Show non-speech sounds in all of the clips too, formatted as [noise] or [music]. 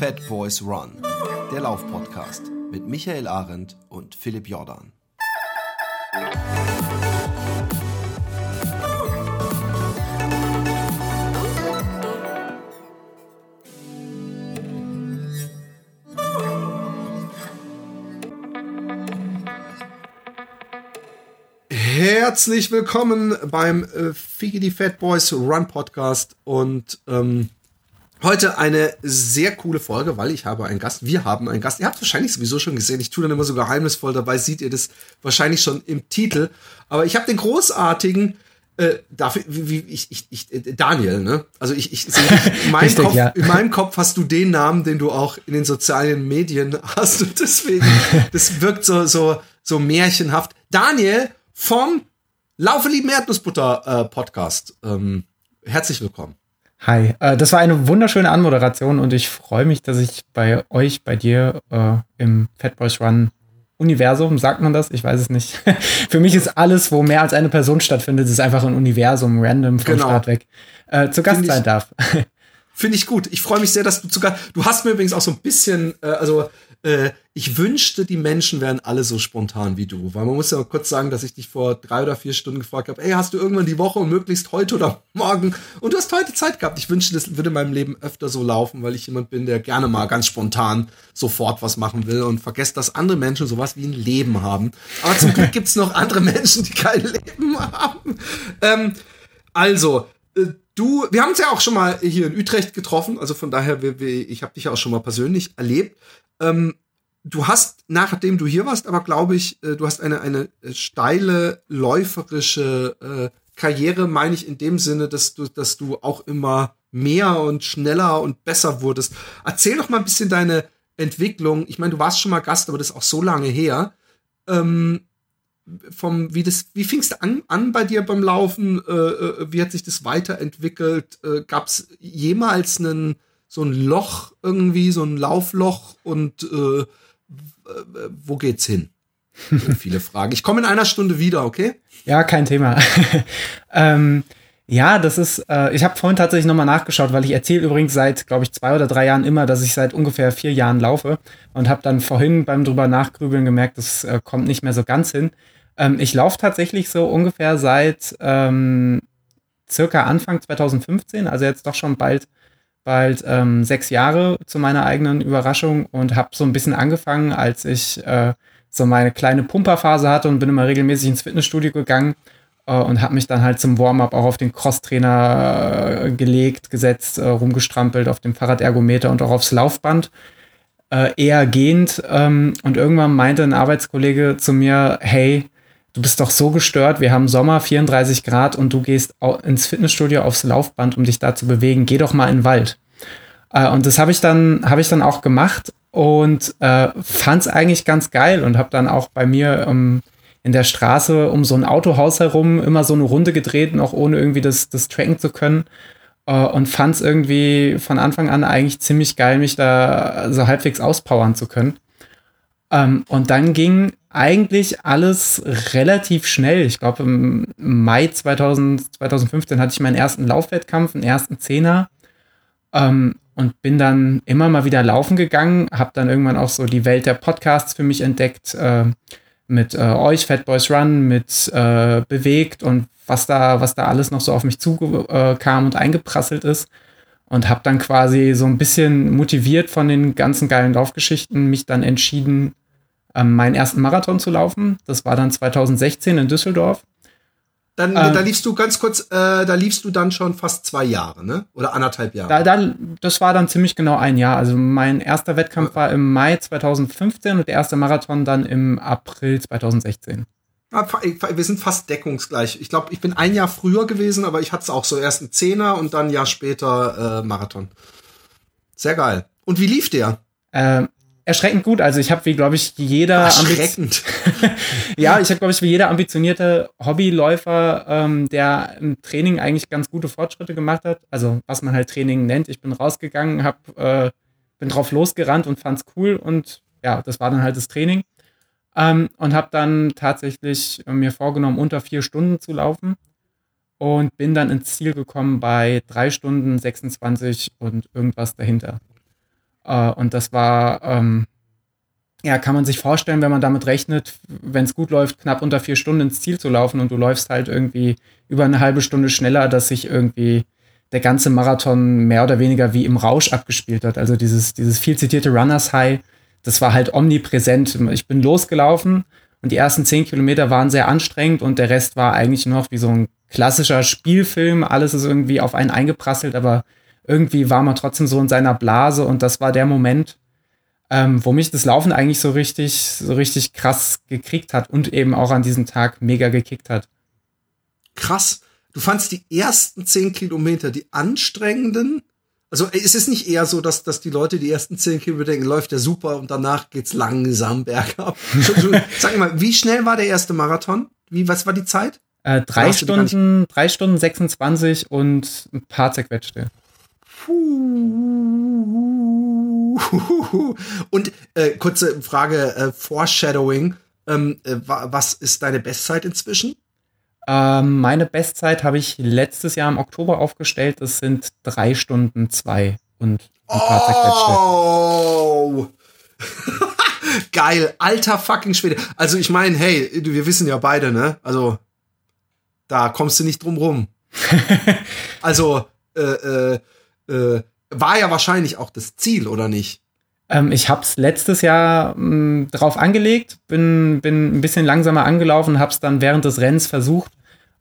Fat Boys Run, der Laufpodcast mit Michael Arendt und Philipp Jordan. Herzlich willkommen beim äh, Figgy Fat Boys Run Podcast und ähm, Heute eine sehr coole Folge, weil ich habe einen Gast. Wir haben einen Gast. Ihr habt es wahrscheinlich sowieso schon gesehen. Ich tue dann immer so geheimnisvoll dabei. Seht ihr das wahrscheinlich schon im Titel. Aber ich habe den großartigen, äh, dafür, wie, wie ich, ich, ich, äh, Daniel, ne? Also ich, ich sehe [laughs] in, meinem Kopf, ja. in meinem Kopf hast du den Namen, den du auch in den sozialen Medien [laughs] hast. Und deswegen, [laughs] das wirkt so, so, so märchenhaft. Daniel vom Laufe lieben Erdnussbutter äh, Podcast. Ähm, herzlich willkommen. Hi, äh, das war eine wunderschöne Anmoderation und ich freue mich, dass ich bei euch, bei dir äh, im Fat Boys Run Universum, sagt man das? Ich weiß es nicht. [laughs] Für mich ist alles, wo mehr als eine Person stattfindet, ist einfach ein Universum, random vom genau. Start weg, äh, zu Gast sein darf. [laughs] Finde ich gut. Ich freue mich sehr, dass du zu Gast. Du hast mir übrigens auch so ein bisschen, äh, also äh, ich wünschte, die Menschen wären alle so spontan wie du. Weil man muss ja kurz sagen, dass ich dich vor drei oder vier Stunden gefragt habe, ey, hast du irgendwann die Woche und möglichst heute oder morgen? Und du hast heute Zeit gehabt. Ich wünschte, das würde in meinem Leben öfter so laufen, weil ich jemand bin, der gerne mal ganz spontan sofort was machen will und vergesst, dass andere Menschen sowas wie ein Leben haben. Aber zum Glück gibt's noch andere Menschen, die kein Leben haben. Ähm, also, äh, du, wir haben uns ja auch schon mal hier in Utrecht getroffen, also von daher, wir, wir, ich habe dich ja auch schon mal persönlich erlebt. Ähm, du hast, nachdem du hier warst, aber glaube ich, äh, du hast eine, eine steile, läuferische äh, Karriere, meine ich in dem Sinne, dass du, dass du auch immer mehr und schneller und besser wurdest. Erzähl doch mal ein bisschen deine Entwicklung. Ich meine, du warst schon mal Gast, aber das ist auch so lange her. Ähm, vom, wie das, wie fingst du an, an bei dir beim Laufen? Äh, äh wie hat sich das weiterentwickelt? Äh, Gab es jemals einen so ein Loch irgendwie, so ein Laufloch und äh, wo geht's hin? Viele Fragen. Ich komme in einer Stunde wieder, okay? Ja, kein Thema. [laughs] ähm, ja, das ist, äh, ich habe vorhin tatsächlich nochmal nachgeschaut, weil ich erzähle übrigens seit, glaube ich, zwei oder drei Jahren immer, dass ich seit ungefähr vier Jahren laufe und habe dann vorhin beim drüber nachgrübeln gemerkt, das äh, kommt nicht mehr so ganz hin. Ähm, ich laufe tatsächlich so ungefähr seit ähm, circa Anfang 2015, also jetzt doch schon bald bald ähm, sechs Jahre zu meiner eigenen Überraschung und habe so ein bisschen angefangen, als ich äh, so meine kleine Pumperphase hatte und bin immer regelmäßig ins Fitnessstudio gegangen äh, und habe mich dann halt zum Warm-up auch auf den Crosstrainer äh, gelegt, gesetzt, äh, rumgestrampelt auf dem Fahrradergometer und auch aufs Laufband. Äh, eher gehend ähm, und irgendwann meinte ein Arbeitskollege zu mir, hey, du bist doch so gestört, wir haben Sommer, 34 Grad und du gehst ins Fitnessstudio aufs Laufband, um dich da zu bewegen. Geh doch mal in den Wald. Äh, und das habe ich dann, ich dann auch gemacht und äh, fand es eigentlich ganz geil und habe dann auch bei mir ähm, in der Straße um so ein Autohaus herum immer so eine Runde gedreht, noch ohne irgendwie das, das tracken zu können. Äh, und fand es irgendwie von Anfang an eigentlich ziemlich geil, mich da so halbwegs auspowern zu können. Ähm, und dann ging eigentlich alles relativ schnell. Ich glaube, im Mai 2000, 2015 hatte ich meinen ersten Laufwettkampf, einen ersten Zehner. Ähm, und bin dann immer mal wieder laufen gegangen, habe dann irgendwann auch so die Welt der Podcasts für mich entdeckt, äh, mit äh, euch, Fat Boys Run, mit äh, Bewegt und was da, was da alles noch so auf mich zukam und eingeprasselt ist. Und habe dann quasi so ein bisschen motiviert von den ganzen geilen Laufgeschichten mich dann entschieden, ähm, meinen ersten Marathon zu laufen. Das war dann 2016 in Düsseldorf. Dann, ähm, da liefst du ganz kurz, äh, da liefst du dann schon fast zwei Jahre, ne? Oder anderthalb Jahre? Da, da, das war dann ziemlich genau ein Jahr. Also mein erster Wettkampf war im Mai 2015 und der erste Marathon dann im April 2016. Wir sind fast deckungsgleich. Ich glaube, ich bin ein Jahr früher gewesen, aber ich hatte es auch so erst einen Zehner und dann ein Jahr später äh, Marathon. Sehr geil. Und wie lief der? Ähm, erschreckend gut. Also ich habe wie, glaube ich, jeder erschreckend. [laughs] ja, ich habe, glaube ich, wie jeder ambitionierte Hobbyläufer, ähm, der im Training eigentlich ganz gute Fortschritte gemacht hat. Also was man halt Training nennt. Ich bin rausgegangen, hab, äh, bin drauf losgerannt und fand's cool und ja, das war dann halt das Training. Ähm, und habe dann tatsächlich mir vorgenommen, unter vier Stunden zu laufen und bin dann ins Ziel gekommen bei drei Stunden 26 und irgendwas dahinter. Äh, und das war, ähm, ja, kann man sich vorstellen, wenn man damit rechnet, wenn es gut läuft, knapp unter vier Stunden ins Ziel zu laufen und du läufst halt irgendwie über eine halbe Stunde schneller, dass sich irgendwie der ganze Marathon mehr oder weniger wie im Rausch abgespielt hat. Also dieses, dieses viel zitierte Runners High, das war halt omnipräsent. Ich bin losgelaufen und die ersten zehn Kilometer waren sehr anstrengend und der Rest war eigentlich noch wie so ein klassischer Spielfilm. Alles ist irgendwie auf einen eingeprasselt, aber irgendwie war man trotzdem so in seiner Blase und das war der Moment, ähm, wo mich das Laufen eigentlich so richtig, so richtig krass gekriegt hat und eben auch an diesem Tag mega gekickt hat. Krass. Du fandst die ersten zehn Kilometer, die anstrengenden. Also ist es nicht eher so, dass, dass die Leute die ersten zehn Kilometer denken, läuft ja super und danach geht's langsam bergab. [laughs] Sag mal, wie schnell war der erste Marathon? Wie, was war die Zeit? Äh, drei Stunden, drei Stunden 26 und ein paar zerquetschte. Und äh, kurze Frage, äh, Foreshadowing. Ähm, äh, was ist deine Bestzeit inzwischen? Ähm, meine Bestzeit habe ich letztes Jahr im Oktober aufgestellt. Das sind drei Stunden zwei und ein paar. Oh! [laughs] Geil, alter fucking Schwede. Also ich meine, hey, wir wissen ja beide, ne? Also da kommst du nicht drum rum. [laughs] also äh, äh, äh, war ja wahrscheinlich auch das Ziel, oder nicht? Ähm, ich habe es letztes Jahr mh, drauf angelegt, bin, bin ein bisschen langsamer angelaufen, habe es dann während des Rennens versucht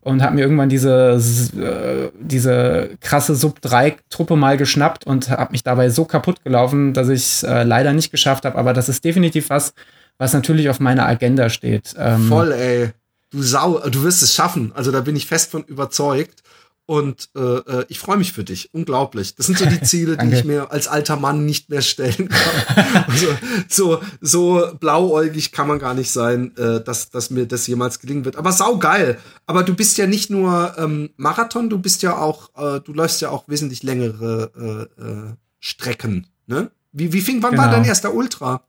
und habe mir irgendwann diese, äh, diese krasse Sub-3-Truppe mal geschnappt und habe mich dabei so kaputt gelaufen, dass ich es äh, leider nicht geschafft habe. Aber das ist definitiv was, was natürlich auf meiner Agenda steht. Ähm, Voll, ey. Du Sau, du wirst es schaffen. Also da bin ich fest von überzeugt. Und äh, äh, ich freue mich für dich. Unglaublich. Das sind so die [laughs] Ziele, die ich mir als alter Mann nicht mehr stellen kann. [laughs] also, so, so blauäugig kann man gar nicht sein, äh, dass, dass mir das jemals gelingen wird. Aber sau geil. Aber du bist ja nicht nur ähm, Marathon, du bist ja auch, äh, du läufst ja auch wesentlich längere äh, äh, Strecken. Ne? Wie, wie fing, wann genau. war dein erster Ultra?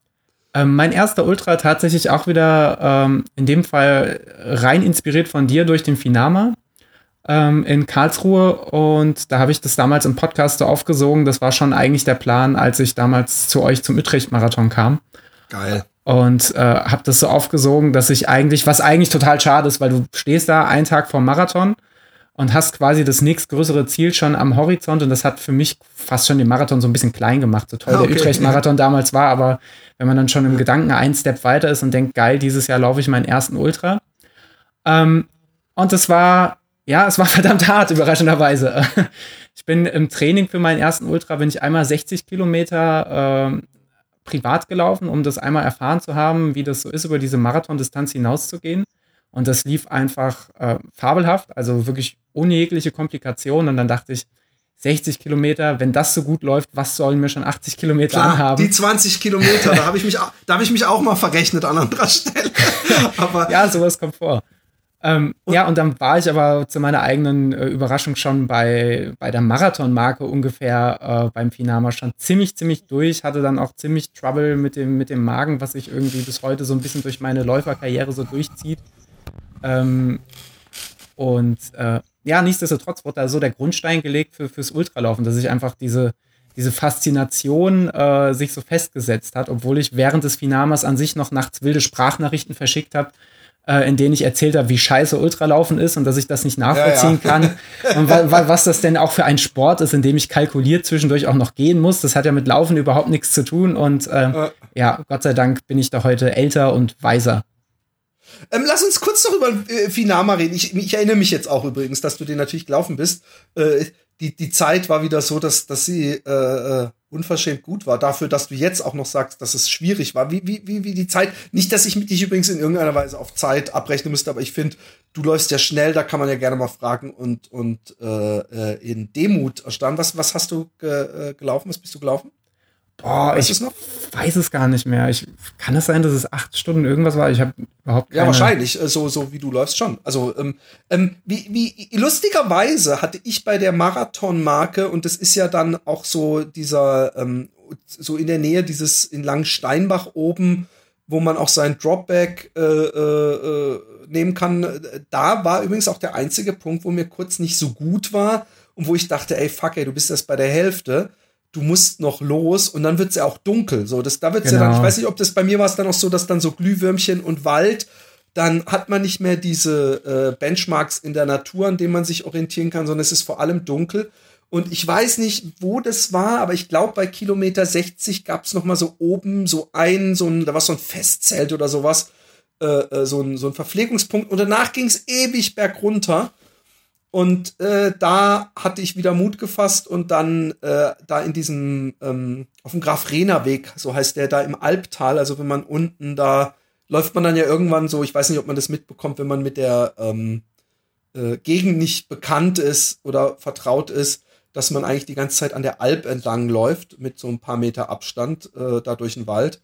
Ähm, mein erster Ultra tatsächlich auch wieder ähm, in dem Fall rein inspiriert von dir durch den Finama ähm, in Karlsruhe und da habe ich das damals im Podcast so aufgesogen. Das war schon eigentlich der Plan, als ich damals zu euch zum Utrecht-Marathon kam. Geil. Und äh, habe das so aufgesogen, dass ich eigentlich, was eigentlich total schade ist, weil du stehst da einen Tag vor Marathon und hast quasi das nächstgrößere Ziel schon am Horizont und das hat für mich fast schon den Marathon so ein bisschen klein gemacht, so toll okay, der Utrecht-Marathon [laughs] damals war, aber wenn man dann schon im Gedanken einen Step weiter ist und denkt, geil, dieses Jahr laufe ich meinen ersten Ultra. Ähm, und es war ja, es war [laughs] verdammt hart, überraschenderweise. [laughs] Ich bin im Training für meinen ersten Ultra, bin ich einmal 60 Kilometer äh, privat gelaufen, um das einmal erfahren zu haben, wie das so ist, über diese Marathondistanz hinauszugehen. Und das lief einfach äh, fabelhaft, also wirklich ohne jegliche Komplikation. Und dann dachte ich, 60 Kilometer, wenn das so gut läuft, was sollen mir schon 80 Kilometer Klar, anhaben? Die 20 Kilometer, da habe ich mich, da habe ich mich auch mal verrechnet an anderer [laughs] Stelle. Aber ja, sowas kommt vor. Ähm, und ja, und dann war ich aber zu meiner eigenen äh, Überraschung schon bei, bei der Marathonmarke ungefähr äh, beim Finama schon ziemlich, ziemlich durch, hatte dann auch ziemlich Trouble mit dem, mit dem Magen, was sich irgendwie bis heute so ein bisschen durch meine Läuferkarriere so durchzieht. Ähm, und äh, ja, nichtsdestotrotz wurde da so der Grundstein gelegt für, fürs Ultralaufen, dass ich einfach diese, diese Faszination äh, sich so festgesetzt hat, obwohl ich während des Finamas an sich noch nachts wilde Sprachnachrichten verschickt habe, äh, in denen ich erzählt habe, wie scheiße Ultralaufen ist und dass ich das nicht nachvollziehen ja, ja. [laughs] kann. und wa wa was das denn auch für ein Sport ist, in dem ich kalkuliert zwischendurch auch noch gehen muss. Das hat ja mit Laufen überhaupt nichts zu tun. Und äh. ja, Gott sei Dank bin ich da heute älter und weiser. Ähm, lass uns kurz noch über äh, Finama reden. Ich, ich, erinnere mich jetzt auch übrigens, dass du den natürlich gelaufen bist. Äh, die, die Zeit war wieder so, dass, dass sie äh, äh unverschämt gut war, dafür, dass du jetzt auch noch sagst, dass es schwierig war. Wie, wie, wie, wie die Zeit, nicht, dass ich mit dich übrigens in irgendeiner Weise auf Zeit abrechnen müsste, aber ich finde, du läufst ja schnell, da kann man ja gerne mal fragen und, und äh, äh in Demut erstanden. Was, was hast du ge, äh, gelaufen? Was bist du gelaufen? Boah, ich weiß es gar nicht mehr. Ich, kann es sein, dass es acht Stunden irgendwas war? Ich habe überhaupt keine... Ja, wahrscheinlich, äh, so, so wie du läufst schon. Also, ähm, ähm, wie, wie lustigerweise hatte ich bei der Marathonmarke, und das ist ja dann auch so dieser, ähm, so in der Nähe dieses in Langsteinbach oben, wo man auch sein Dropback äh, äh, äh, nehmen kann. Da war übrigens auch der einzige Punkt, wo mir kurz nicht so gut war und wo ich dachte, ey, fuck, ey, du bist erst bei der Hälfte du musst noch los und dann wird's ja auch dunkel. So, das, da wird's genau. ja dann, ich genau. weiß nicht, ob das bei mir war es dann auch so, dass dann so Glühwürmchen und Wald, dann hat man nicht mehr diese äh, Benchmarks in der Natur, an denen man sich orientieren kann, sondern es ist vor allem dunkel. Und ich weiß nicht, wo das war, aber ich glaube, bei Kilometer 60 gab's noch mal so oben so ein, so ein, da war so ein Festzelt oder sowas, äh, äh, so, ein, so ein Verpflegungspunkt. Und danach ging's ewig bergunter. Und äh, da hatte ich wieder Mut gefasst und dann äh, da in diesem, ähm, auf dem Graf Rehner Weg, so heißt der, da im Albtal, also wenn man unten da, läuft man dann ja irgendwann so, ich weiß nicht, ob man das mitbekommt, wenn man mit der ähm, äh, Gegend nicht bekannt ist oder vertraut ist, dass man eigentlich die ganze Zeit an der Alp entlang läuft, mit so ein paar Meter Abstand äh, da durch den Wald.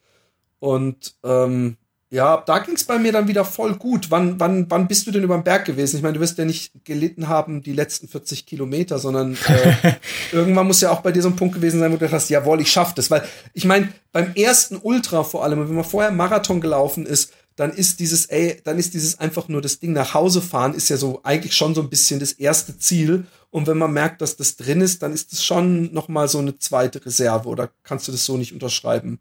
Und ähm, ja, da ging es bei mir dann wieder voll gut. Wann, wann, wann bist du denn über den Berg gewesen? Ich meine, du wirst ja nicht gelitten haben, die letzten 40 Kilometer, sondern äh, [laughs] irgendwann muss ja auch bei dir so ein Punkt gewesen sein, wo du gedacht hast, jawohl, ich schaff das. Weil ich meine, beim ersten Ultra vor allem, wenn man vorher Marathon gelaufen ist, dann ist dieses, ey, dann ist dieses einfach nur das Ding nach Hause fahren, ist ja so eigentlich schon so ein bisschen das erste Ziel. Und wenn man merkt, dass das drin ist, dann ist das schon noch mal so eine zweite Reserve. Oder kannst du das so nicht unterschreiben?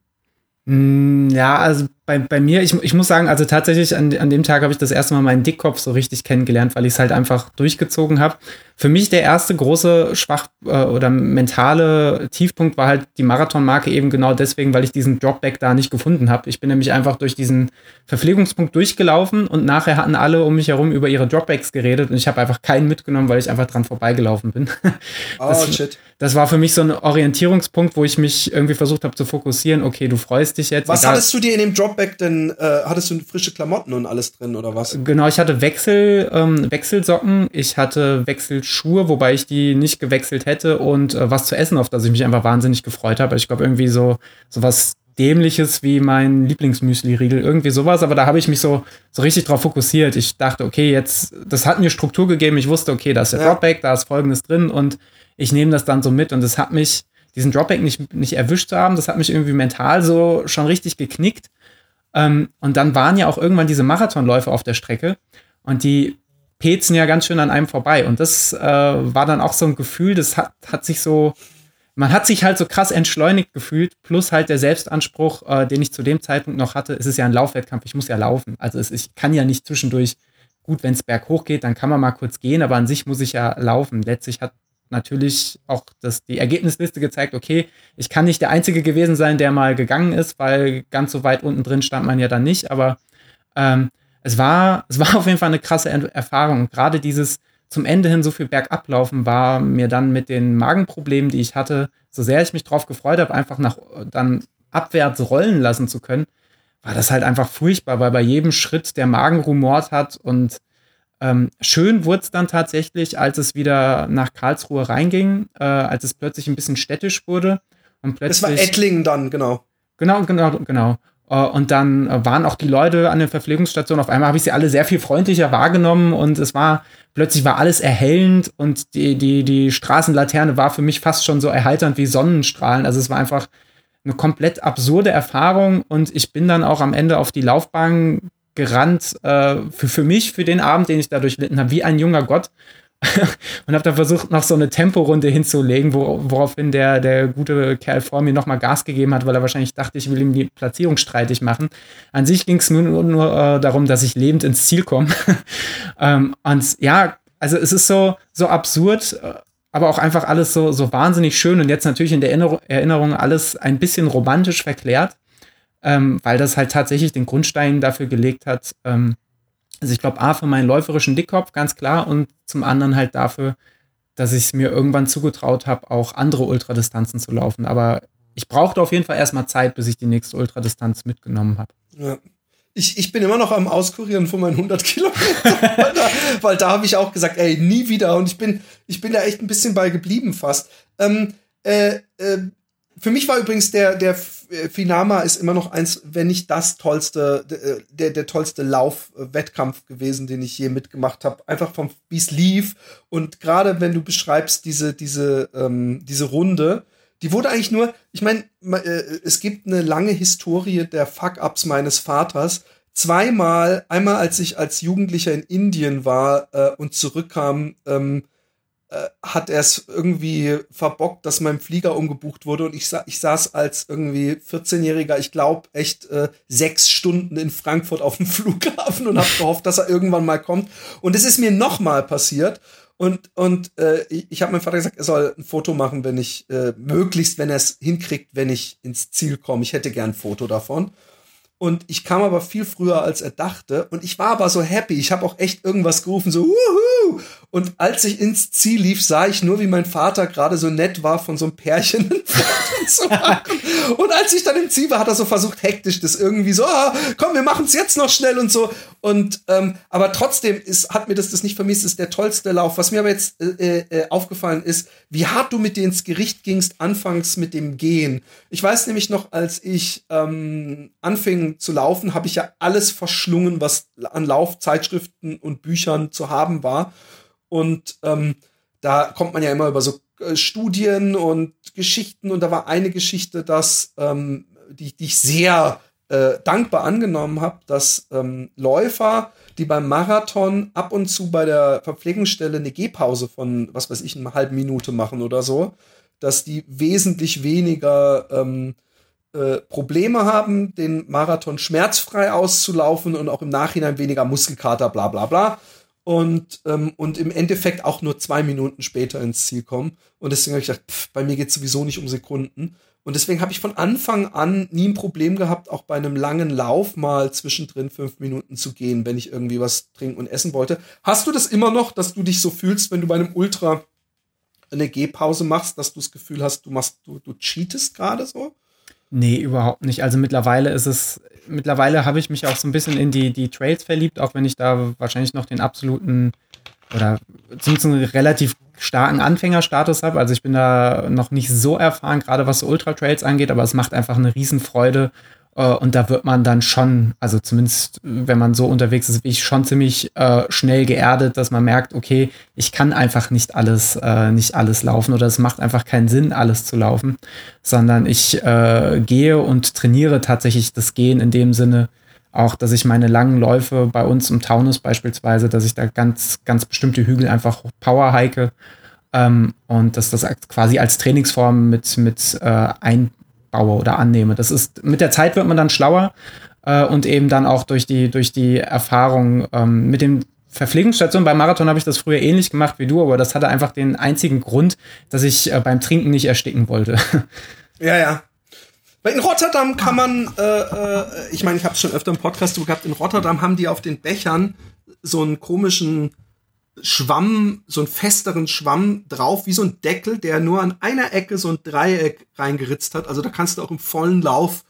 Mm, ja, also bei, bei mir, ich, ich muss sagen, also tatsächlich an, an dem Tag habe ich das erste Mal meinen Dickkopf so richtig kennengelernt, weil ich es halt einfach durchgezogen habe. Für mich der erste große Schwach- äh, oder mentale Tiefpunkt war halt die Marathonmarke eben genau deswegen, weil ich diesen Dropback da nicht gefunden habe. Ich bin nämlich einfach durch diesen Verpflegungspunkt durchgelaufen und nachher hatten alle um mich herum über ihre Dropbacks geredet und ich habe einfach keinen mitgenommen, weil ich einfach dran vorbeigelaufen bin. [laughs] Oh, das, shit. Das war für mich so ein Orientierungspunkt, wo ich mich irgendwie versucht habe zu fokussieren. Okay, du freust dich jetzt. Was egal. hattest du dir in dem Drop Dropback denn, äh, hattest du frische Klamotten und alles drin oder was? Genau, ich hatte Wechsel, ähm, Wechselsocken, ich hatte Wechselschuhe, wobei ich die nicht gewechselt hätte und äh, was zu essen, auf das ich mich einfach wahnsinnig gefreut habe. Ich glaube, irgendwie so, so was Dämliches wie mein Lieblingsmüsli-Riegel, irgendwie sowas, aber da habe ich mich so, so richtig drauf fokussiert. Ich dachte, okay, jetzt, das hat mir Struktur gegeben. Ich wusste, okay, da ist der ja. Dropback, da ist folgendes drin und ich nehme das dann so mit und es hat mich, diesen Dropback nicht, nicht erwischt zu haben, das hat mich irgendwie mental so schon richtig geknickt. Ähm, und dann waren ja auch irgendwann diese Marathonläufe auf der Strecke und die pezen ja ganz schön an einem vorbei. Und das äh, war dann auch so ein Gefühl, das hat, hat sich so, man hat sich halt so krass entschleunigt gefühlt, plus halt der Selbstanspruch, äh, den ich zu dem Zeitpunkt noch hatte, es ist ja ein Laufwettkampf, ich muss ja laufen. Also es, ich kann ja nicht zwischendurch, gut, wenn es berghoch geht, dann kann man mal kurz gehen, aber an sich muss ich ja laufen. Letztlich hat natürlich auch das, die Ergebnisliste gezeigt, okay, ich kann nicht der Einzige gewesen sein, der mal gegangen ist, weil ganz so weit unten drin stand man ja dann nicht, aber ähm, es, war, [laughs] es war auf jeden Fall eine krasse Erfahrung. Gerade dieses zum Ende hin so viel bergab laufen war mir dann mit den Magenproblemen, die ich hatte, so sehr ich mich drauf gefreut habe, einfach nach dann abwärts rollen lassen zu können, war das halt einfach furchtbar, weil bei jedem Schritt der Magen rumort hat und ähm, schön wurde es dann tatsächlich, als es wieder nach Karlsruhe reinging, äh, als es plötzlich ein bisschen städtisch wurde. Und plötzlich, das war Ettlingen dann, genau. Genau, genau, genau. Äh, und dann äh, waren auch die Leute an der Verpflegungsstation. Auf einmal habe ich sie alle sehr viel freundlicher wahrgenommen und es war plötzlich war alles erhellend und die, die, die Straßenlaterne war für mich fast schon so erheiternd wie Sonnenstrahlen. Also es war einfach eine komplett absurde Erfahrung und ich bin dann auch am Ende auf die Laufbahn gerannt äh, für, für mich, für den Abend, den ich da durchlitten habe, wie ein junger Gott. [laughs] und habe dann versucht, noch so eine Temporunde hinzulegen, wo, woraufhin der, der gute Kerl vor mir nochmal Gas gegeben hat, weil er wahrscheinlich dachte, ich will ihm die Platzierung streitig machen. An sich ging es nur, nur, nur äh, darum, dass ich lebend ins Ziel komme. [laughs] ähm, und ja, also es ist so, so absurd, äh, aber auch einfach alles so, so wahnsinnig schön und jetzt natürlich in der Erinnerung alles ein bisschen romantisch verklärt ähm, weil das halt tatsächlich den Grundstein dafür gelegt hat. Ähm, also ich glaube, A, für meinen läuferischen Dickkopf, ganz klar, und zum anderen halt dafür, dass ich es mir irgendwann zugetraut habe, auch andere Ultradistanzen zu laufen. Aber ich brauchte auf jeden Fall erstmal Zeit, bis ich die nächste Ultradistanz mitgenommen habe. Ja. Ich, ich bin immer noch am Auskurieren von meinen 100 [laughs] Kilometern, weil da, da habe ich auch gesagt, ey, nie wieder. Und ich bin, ich bin da echt ein bisschen bei geblieben fast. Ähm, äh, äh, für mich war übrigens der, der äh, Finama ist immer noch eins, wenn nicht das tollste, äh, der, der tollste Lauf-Wettkampf gewesen, den ich je mitgemacht habe. Einfach vom, es lief. Und gerade wenn du beschreibst diese, diese, ähm, diese Runde, die wurde eigentlich nur, ich meine, äh, es gibt eine lange Historie der Fuck-Ups meines Vaters. Zweimal, einmal als ich als Jugendlicher in Indien war äh, und zurückkam, ähm, äh, hat er es irgendwie verbockt, dass mein Flieger umgebucht wurde und ich, sa ich saß als irgendwie 14-Jähriger, ich glaube, echt äh, sechs Stunden in Frankfurt auf dem [laughs] Flughafen und habe gehofft, dass er irgendwann mal kommt. Und es ist mir nochmal passiert. Und, und äh, ich, habe meinem Vater gesagt, er soll ein Foto machen, wenn ich, äh, möglichst, wenn er es hinkriegt, wenn ich ins Ziel komme. Ich hätte gern ein Foto davon. Und ich kam aber viel früher, als er dachte. Und ich war aber so happy. Ich habe auch echt irgendwas gerufen, so, wuhu! Und als ich ins Ziel lief, sah ich nur, wie mein Vater gerade so nett war, von so einem Pärchen [laughs] ein Foto zu machen. Und als ich dann im Ziel war, hat er so versucht, hektisch das irgendwie so, ah, komm, wir machen es jetzt noch schnell und so. Und ähm, aber trotzdem ist, hat mir das das nicht vermisst, ist der tollste Lauf. Was mir aber jetzt äh, äh, aufgefallen ist, wie hart du mit dir ins Gericht gingst, anfangs mit dem Gehen. Ich weiß nämlich noch, als ich ähm, anfing zu laufen, habe ich ja alles verschlungen, was an Laufzeitschriften und Büchern zu haben war. Und ähm, da kommt man ja immer über so äh, Studien und Geschichten. Und da war eine Geschichte, dass ähm, die, die ich sehr äh, dankbar angenommen habe, dass ähm, Läufer, die beim Marathon ab und zu bei der Verpflegungsstelle eine Gehpause von, was weiß ich, einer halben Minute machen oder so, dass die wesentlich weniger ähm, äh, Probleme haben, den Marathon schmerzfrei auszulaufen und auch im Nachhinein weniger Muskelkater, bla bla bla und, ähm, und im Endeffekt auch nur zwei Minuten später ins Ziel kommen. Und deswegen habe ich gedacht, pff, bei mir geht es sowieso nicht um Sekunden. Und deswegen habe ich von Anfang an nie ein Problem gehabt, auch bei einem langen Lauf mal zwischendrin fünf Minuten zu gehen, wenn ich irgendwie was trinken und essen wollte. Hast du das immer noch, dass du dich so fühlst, wenn du bei einem Ultra eine Gehpause machst, dass du das Gefühl hast, du machst, du, du cheatest gerade so? Nee, überhaupt nicht. Also mittlerweile ist es, mittlerweile habe ich mich auch so ein bisschen in die, die Trails verliebt, auch wenn ich da wahrscheinlich noch den absoluten oder zumindest einen relativ starken Anfängerstatus habe. Also ich bin da noch nicht so erfahren, gerade was so Ultra Trails angeht, aber es macht einfach eine Riesenfreude und da wird man dann schon, also zumindest wenn man so unterwegs ist wie ich, schon ziemlich äh, schnell geerdet, dass man merkt, okay, ich kann einfach nicht alles, äh, nicht alles laufen oder es macht einfach keinen Sinn, alles zu laufen, sondern ich äh, gehe und trainiere tatsächlich das Gehen in dem Sinne, auch, dass ich meine langen Läufe bei uns im Taunus beispielsweise, dass ich da ganz, ganz bestimmte Hügel einfach power hike ähm, und dass das quasi als Trainingsform mit, mit äh, ein, baue oder annehme. Das ist, mit der Zeit wird man dann schlauer äh, und eben dann auch durch die, durch die Erfahrung ähm, mit den Verpflegungsstationen beim Marathon habe ich das früher ähnlich gemacht wie du, aber das hatte einfach den einzigen Grund, dass ich äh, beim Trinken nicht ersticken wollte. [laughs] Ja, ja. In Rotterdam kann man, äh, äh, ich meine, ich habe es schon öfter im Podcast gehabt, in Rotterdam haben die auf den Bechern so einen komischen Schwamm, so einen festeren Schwamm drauf, wie so ein Deckel, der nur an einer Ecke so ein Dreieck reingeritzt hat. Also da kannst du auch im vollen Lauf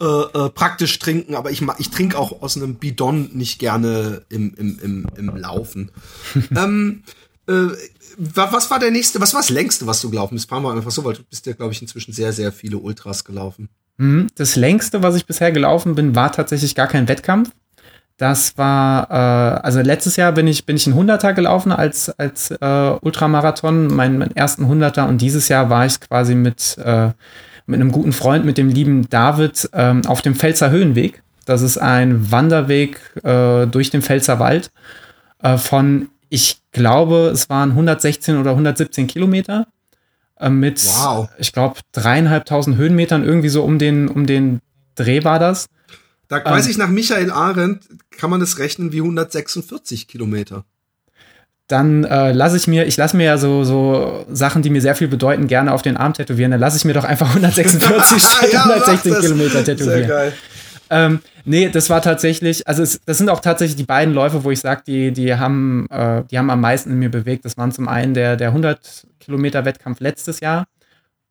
äh, äh, praktisch trinken, aber ich, ich trinke auch aus einem Bidon nicht gerne im, im, im, im Laufen. [laughs] ähm, äh, was war der nächste, was war das längste, was du gelaufen bist? Fahren wir einfach so, weil du bist ja, glaube ich, inzwischen sehr, sehr viele Ultras gelaufen. Mhm. Das längste, was ich bisher gelaufen bin, war tatsächlich gar kein Wettkampf. Das war, äh, also letztes Jahr bin ich, bin ich ein Hunderter gelaufen als, als äh, Ultramarathon, meinen, meinen ersten Hunderter. Und dieses Jahr war ich quasi mit, äh, mit einem guten Freund, mit dem lieben David, ähm, auf dem Pfälzer Höhenweg. Das ist ein Wanderweg äh, durch den Pfälzer Wald äh, von, ich glaube, es waren 116 oder 117 Kilometer äh, mit, wow. ich glaube, dreieinhalbtausend Höhenmetern, irgendwie so um den, um den Dreh war das. Da ähm, weiß ich nach Michael Arendt, kann man das rechnen wie 146 Kilometer. Dann äh, lasse ich mir, ich lasse mir ja so, so Sachen, die mir sehr viel bedeuten, gerne auf den Arm tätowieren. Dann lasse ich mir doch einfach 146 statt [laughs] ja, 160 Kilometer tätowieren. Sehr geil. Ähm, nee, das war tatsächlich, also es, das sind auch tatsächlich die beiden Läufe, wo ich sage, die, die, haben, äh, die haben am meisten in mir bewegt. Das waren zum einen der, der 100 Kilometer Wettkampf letztes Jahr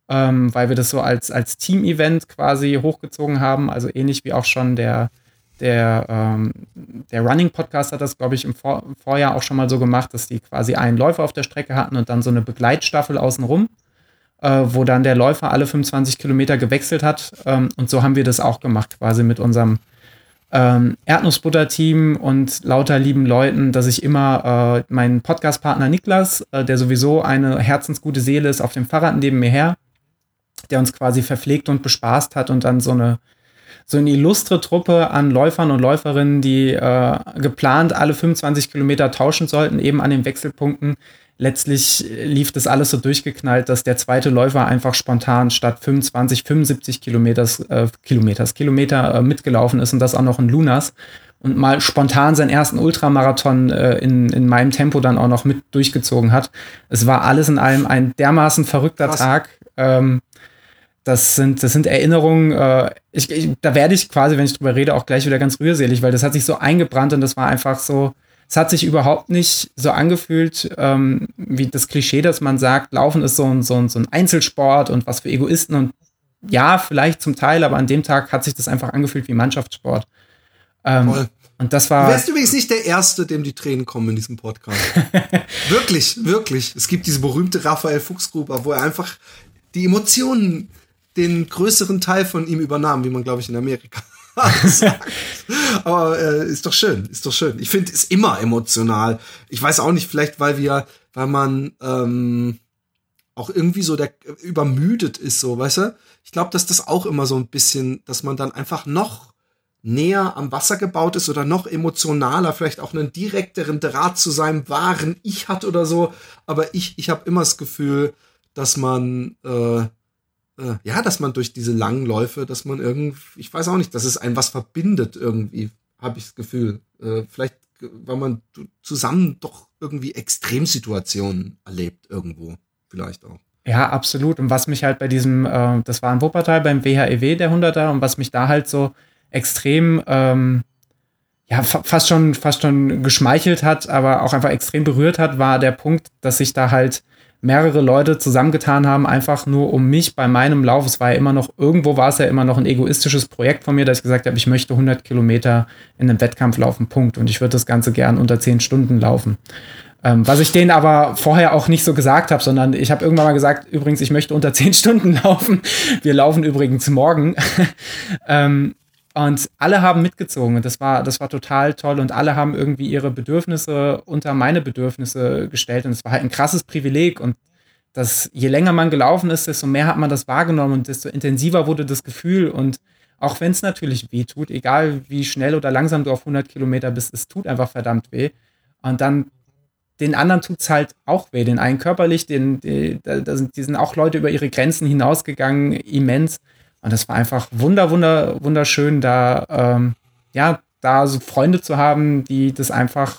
ähm, weil wir das so als, als Team-Event quasi hochgezogen haben. Also ähnlich wie auch schon der, der, ähm, der Running Podcast hat das, glaube ich, im, Vor im, Vorjahr auch schon mal so gemacht, dass die quasi einen Läufer auf der Strecke hatten und dann so eine Begleitstaffel außenrum, äh, wo dann der Läufer alle 25 Kilometer gewechselt hat. Ähm, und so haben wir das auch gemacht, quasi mit unserem ähm, Erdnussbutter-Team und lauter lieben Leuten, dass ich immer äh, meinen Podcast-Partner Niklas, äh, der sowieso eine herzensgute Seele ist, auf dem Fahrrad neben mir her, der uns quasi verpflegt und bespaßt hat und dann so eine so eine illustre Truppe an Läufern und Läuferinnen, die äh, geplant alle 25 Kilometer tauschen sollten, eben an den Wechselpunkten, letztlich lief das alles so durchgeknallt, dass der zweite Läufer einfach spontan statt 25, 75 Kilometers, äh, Kilometers, Kilometer äh, mitgelaufen ist und das auch noch in Lunas und mal spontan seinen ersten Ultramarathon äh, in, in meinem Tempo dann auch noch mit durchgezogen hat. Es war alles in allem ein dermaßen verrückter Krass. Tag. Ähm, das sind, das sind Erinnerungen, äh, ich, ich, da werde ich quasi, wenn ich drüber rede, auch gleich wieder ganz rührselig, weil das hat sich so eingebrannt und das war einfach so, es hat sich überhaupt nicht so angefühlt, ähm, wie das Klischee, dass man sagt, Laufen ist so ein, so, ein, so ein Einzelsport und was für Egoisten und ja, vielleicht zum Teil, aber an dem Tag hat sich das einfach angefühlt wie Mannschaftssport. Ähm, Voll. Und das war. Du wärst übrigens nicht der Erste, dem die Tränen kommen in diesem Podcast. [laughs] wirklich, wirklich. Es gibt diese berühmte Raphael Fuchsgruber, wo er einfach die Emotionen den größeren Teil von ihm übernahm, wie man, glaube ich, in Amerika [laughs] sagt. Aber äh, ist doch schön, ist doch schön. Ich finde, es ist immer emotional. Ich weiß auch nicht, vielleicht weil wir, weil man ähm, auch irgendwie so der übermüdet ist, so, weißt du? Ich glaube, dass das auch immer so ein bisschen, dass man dann einfach noch näher am Wasser gebaut ist oder noch emotionaler, vielleicht auch einen direkteren Draht zu seinem wahren Ich hat oder so. Aber ich, ich habe immer das Gefühl, dass man äh, äh, ja, dass man durch diese langen Läufe, dass man irgendwie, ich weiß auch nicht, dass es ein was verbindet irgendwie, habe ich das Gefühl. Äh, vielleicht, weil man zusammen doch irgendwie Extremsituationen erlebt irgendwo, vielleicht auch. Ja, absolut. Und was mich halt bei diesem, äh, das war in Wuppertal beim WHEW, e der 100er, und was mich da halt so extrem, ähm, ja, fa fast schon, fast schon geschmeichelt hat, aber auch einfach extrem berührt hat, war der Punkt, dass sich da halt mehrere Leute zusammengetan haben, einfach nur um mich bei meinem Lauf. Es war ja immer noch, irgendwo war es ja immer noch ein egoistisches Projekt von mir, dass ich gesagt habe, ich möchte 100 Kilometer in einem Wettkampf laufen, Punkt. Und ich würde das Ganze gern unter 10 Stunden laufen. Ähm, was ich denen aber vorher auch nicht so gesagt habe, sondern ich habe irgendwann mal gesagt, übrigens, ich möchte unter 10 [laughs] Stunden laufen. Wir laufen übrigens morgen. [laughs] ähm, und alle haben mitgezogen und das war, das war total toll und alle haben irgendwie ihre Bedürfnisse unter meine Bedürfnisse gestellt und es war halt ein krasses Privileg und das, je länger man gelaufen ist, desto mehr hat man das wahrgenommen und desto intensiver wurde das Gefühl und auch wenn es natürlich weh tut, egal wie schnell oder langsam du auf 100 Kilometer bist, es tut einfach verdammt weh. Und dann den anderen tut es halt auch weh, den einen körperlich, den, die, da sind, die sind auch Leute über ihre Grenzen hinausgegangen, immens. Und das war einfach wunder, wunder, wunderschön, da, ähm, ja, da so Freunde zu haben, die das einfach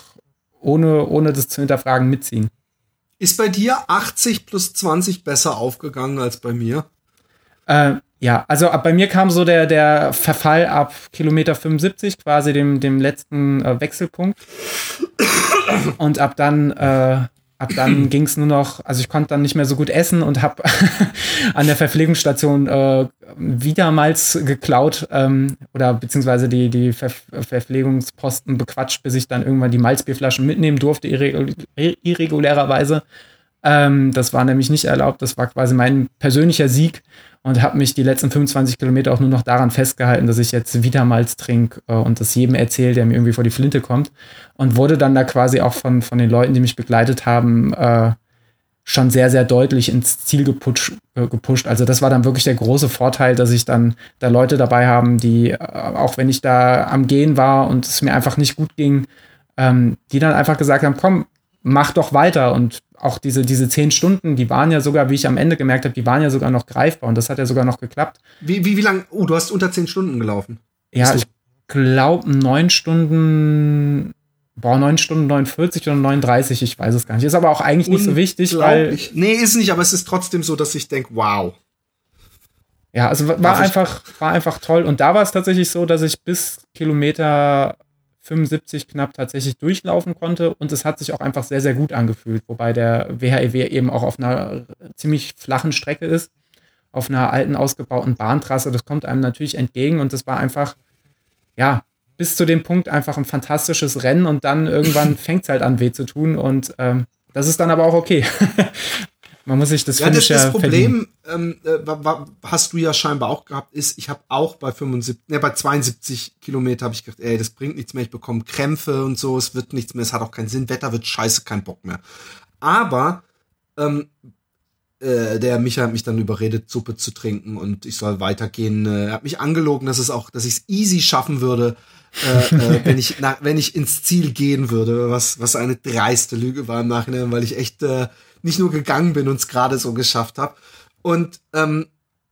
ohne, ohne das zu hinterfragen mitziehen. Ist bei dir 80 plus 20 besser aufgegangen als bei mir? Äh, ja, also bei mir kam so der, der Verfall ab Kilometer 75, quasi dem, dem letzten äh, Wechselpunkt. Und ab dann äh, Ab dann [clears throat] ging es nur noch, also ich konnte dann nicht mehr so gut essen und habe [laughs] an der Verpflegungsstation äh, wiedermals geklaut ähm, oder beziehungsweise die, die Ver Verpflegungsposten bequatscht, bis ich dann irgendwann die Malzbierflaschen mitnehmen durfte, irre irregulärerweise. Ähm, das war nämlich nicht erlaubt, das war quasi mein persönlicher Sieg und habe mich die letzten 25 Kilometer auch nur noch daran festgehalten, dass ich jetzt Vitamalz trinke äh, und das jedem erzähle, der mir irgendwie vor die Flinte kommt. Und wurde dann da quasi auch von, von den Leuten, die mich begleitet haben, äh, schon sehr, sehr deutlich ins Ziel gepusht, äh, gepusht. Also das war dann wirklich der große Vorteil, dass ich dann da Leute dabei haben, die, äh, auch wenn ich da am Gehen war und es mir einfach nicht gut ging, ähm, die dann einfach gesagt haben, komm, mach doch weiter. Und auch diese, diese zehn Stunden, die waren ja sogar, wie ich am Ende gemerkt habe, die waren ja sogar noch greifbar und das hat ja sogar noch geklappt. Wie, wie, wie lange? Oh, du hast unter zehn Stunden gelaufen. Ja, ich glaube neun Stunden, boah, neun Stunden 49 oder 39, ich weiß es gar nicht. Ist aber auch eigentlich nicht so wichtig, weil. Nee, ist nicht, aber es ist trotzdem so, dass ich denke, wow. Ja, also war einfach, war einfach toll. Und da war es tatsächlich so, dass ich bis Kilometer 75 knapp tatsächlich durchlaufen konnte und es hat sich auch einfach sehr, sehr gut angefühlt, wobei der WHEW e eben auch auf einer ziemlich flachen Strecke ist, auf einer alten ausgebauten Bahntrasse. Das kommt einem natürlich entgegen und das war einfach, ja, bis zu dem Punkt einfach ein fantastisches Rennen und dann irgendwann [laughs] fängt es halt an weh zu tun und ähm, das ist dann aber auch okay. [laughs] Man muss sich das ja, das, das Problem ähm, äh, hast du ja scheinbar auch gehabt, ist, ich habe auch bei 75, ne, bei 72 Kilometer habe ich gedacht, ey, das bringt nichts mehr, ich bekomme Krämpfe und so, es wird nichts mehr, es hat auch keinen Sinn, Wetter wird scheiße, kein Bock mehr. Aber ähm, äh, der mich hat mich dann überredet, Suppe zu trinken und ich soll weitergehen. Äh, er hat mich angelogen, dass es auch, dass ich es easy schaffen würde, äh, äh, [laughs] wenn ich na, wenn ich ins Ziel gehen würde, was was eine dreiste Lüge war im Nachhinein, weil ich echt äh, nicht nur gegangen bin und es gerade so geschafft habe. Und ähm,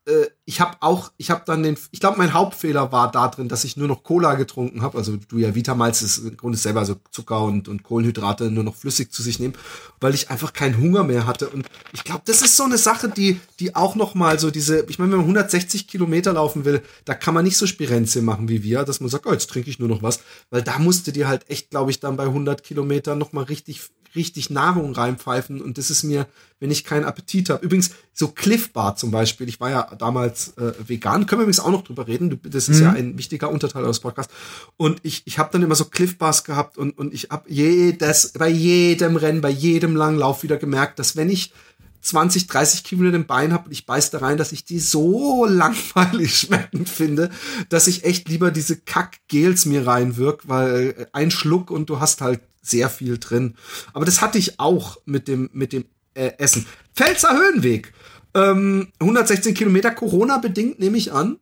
äh, ich habe auch, ich habe dann den, ich glaube, mein Hauptfehler war da drin, dass ich nur noch Cola getrunken habe. Also du ja Vitamals ist im Grunde selber so Zucker und, und Kohlenhydrate nur noch flüssig zu sich nehmen, weil ich einfach keinen Hunger mehr hatte. Und ich glaube, das ist so eine Sache, die, die auch noch mal so diese, ich meine, wenn man 160 Kilometer laufen will, da kann man nicht so Spirenze machen wie wir, dass man sagt, oh, jetzt trinke ich nur noch was, weil da musste dir halt echt, glaube ich, dann bei 100 Kilometern noch mal richtig richtig Nahrung reinpfeifen und das ist mir, wenn ich keinen Appetit habe. Übrigens, so Cliff Bar zum Beispiel, ich war ja damals äh, vegan, können wir übrigens auch noch drüber reden, das ist mhm. ja ein wichtiger Unterteil aus Podcast und ich, ich habe dann immer so Cliff Bars gehabt und, und ich habe jedes, bei jedem Rennen, bei jedem Langlauf wieder gemerkt, dass wenn ich 20, 30 Kilometer im Bein habe und ich beiß da rein, dass ich die so langweilig [laughs] schmeckend finde, dass ich echt lieber diese Kack-Gels mir reinwirk, weil äh, ein Schluck und du hast halt sehr viel drin. Aber das hatte ich auch mit dem, mit dem äh, Essen. Pfälzer Höhenweg. Ähm, 116 Kilometer Corona-bedingt, nehme ich an.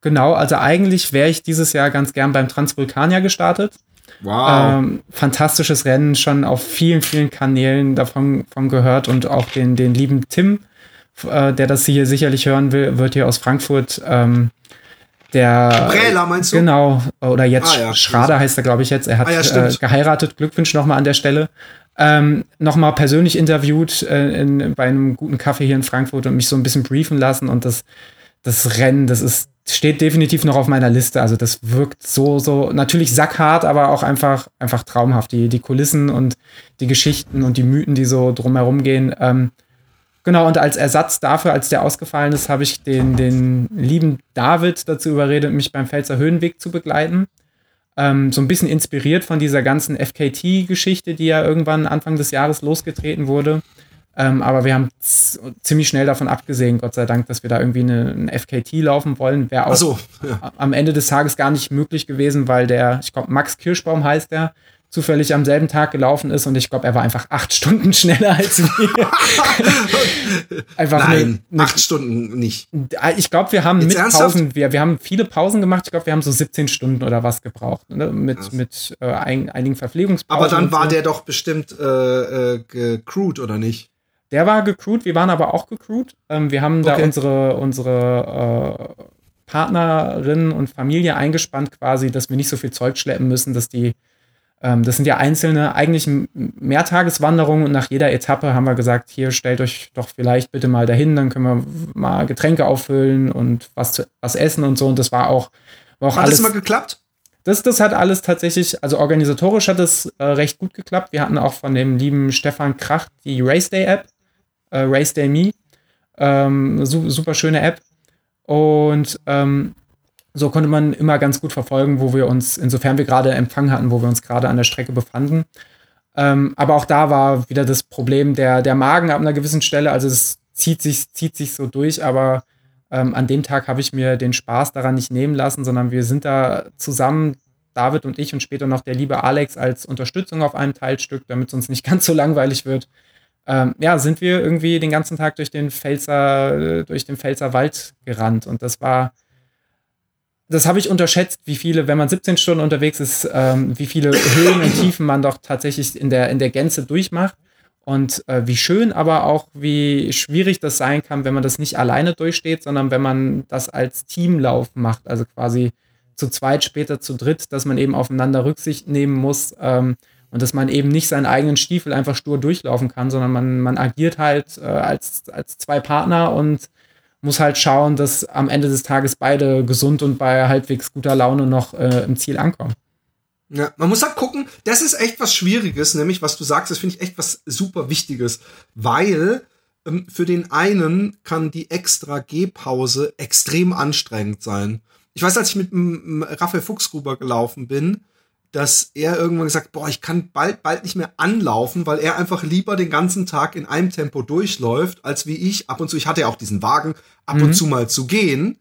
Genau, also eigentlich wäre ich dieses Jahr ganz gern beim Transvulkanier gestartet. Wow. Ähm, fantastisches Rennen, schon auf vielen, vielen Kanälen davon, davon gehört und auch den, den lieben Tim, äh, der das hier sicherlich hören will, wird hier aus Frankfurt ähm, der Bräler meinst du? Genau, oder jetzt ah, ja. Schrader heißt er, glaube ich, jetzt. Er hat ah, ja, äh, geheiratet. Glückwunsch nochmal an der Stelle. Ähm, nochmal persönlich interviewt äh, in, bei einem guten Kaffee hier in Frankfurt und mich so ein bisschen briefen lassen. Und das, das Rennen, das ist, steht definitiv noch auf meiner Liste. Also das wirkt so, so, natürlich sackhart, aber auch einfach, einfach traumhaft. Die, die Kulissen und die Geschichten und die Mythen, die so drumherum gehen. Ähm, Genau, und als Ersatz dafür, als der ausgefallen ist, habe ich den, den lieben David dazu überredet, mich beim Pfälzer Höhenweg zu begleiten. Ähm, so ein bisschen inspiriert von dieser ganzen FKT-Geschichte, die ja irgendwann Anfang des Jahres losgetreten wurde. Ähm, aber wir haben ziemlich schnell davon abgesehen, Gott sei Dank, dass wir da irgendwie eine, eine FKT laufen wollen. Wäre auch so, ja. am Ende des Tages gar nicht möglich gewesen, weil der, ich glaube, Max Kirschbaum heißt der, zufällig am selben Tag gelaufen ist und ich glaube, er war einfach acht Stunden [laughs] schneller als wir. [laughs] einfach Nein, eine, eine, acht Stunden nicht. Ich glaube, wir haben Jetzt mit ernsthaft? Pausen, wir, wir haben viele Pausen gemacht. Ich glaube, wir haben so 17 Stunden oder was gebraucht, ne? mit, mit äh, ein, einigen Verpflegungspausen. Aber dann war so. der doch bestimmt äh, äh, gecrewt, oder nicht? Der war gecrewt, wir waren aber auch gecrewt. Ähm, wir haben okay. da unsere, unsere äh, Partnerin und Familie eingespannt quasi, dass wir nicht so viel Zeug schleppen müssen, dass die das sind ja einzelne, eigentlich Mehrtageswanderungen und nach jeder Etappe haben wir gesagt, hier stellt euch doch vielleicht bitte mal dahin, dann können wir mal Getränke auffüllen und was, zu, was essen und so. Und das war auch, war auch hat alles. Hat das mal geklappt? Das, das hat alles tatsächlich, also organisatorisch hat es äh, recht gut geklappt. Wir hatten auch von dem lieben Stefan Krach die Race Day App, äh, Race Day Me. Ähm, su super schöne App. Und ähm, so konnte man immer ganz gut verfolgen, wo wir uns, insofern wir gerade Empfang hatten, wo wir uns gerade an der Strecke befanden. Ähm, aber auch da war wieder das Problem der, der Magen ab einer gewissen Stelle. Also es zieht sich, zieht sich so durch, aber ähm, an dem Tag habe ich mir den Spaß daran nicht nehmen lassen, sondern wir sind da zusammen, David und ich und später noch der liebe Alex als Unterstützung auf einem Teilstück, damit es uns nicht [laughs] ganz so langweilig wird. Ähm, ja, sind wir irgendwie den ganzen Tag durch den Pfälzer, durch den Pfälzer Wald gerannt und das war das habe ich unterschätzt, wie viele, wenn man 17 Stunden unterwegs ist, ähm, wie viele Höhen und Tiefen man doch tatsächlich in der, in der Gänze durchmacht. Und äh, wie schön, aber auch wie schwierig das sein kann, wenn man das nicht alleine durchsteht, sondern wenn man das als Teamlauf macht, also quasi zu zweit, später zu dritt, dass man eben aufeinander Rücksicht nehmen muss ähm, und dass man eben nicht seinen eigenen Stiefel einfach stur durchlaufen kann, sondern man, man agiert halt äh, als, als zwei Partner und muss halt schauen, dass am Ende des Tages beide gesund und bei halbwegs guter Laune noch äh, im Ziel ankommen. Ja, man muss halt gucken, das ist echt was Schwieriges, nämlich was du sagst, das finde ich echt was super Wichtiges, weil ähm, für den einen kann die extra Gehpause extrem anstrengend sein. Ich weiß, als ich mit Raphael Fuchsgruber gelaufen bin, dass er irgendwann gesagt, boah, ich kann bald, bald nicht mehr anlaufen, weil er einfach lieber den ganzen Tag in einem Tempo durchläuft, als wie ich ab und zu, ich hatte ja auch diesen Wagen, ab mhm. und zu mal zu gehen.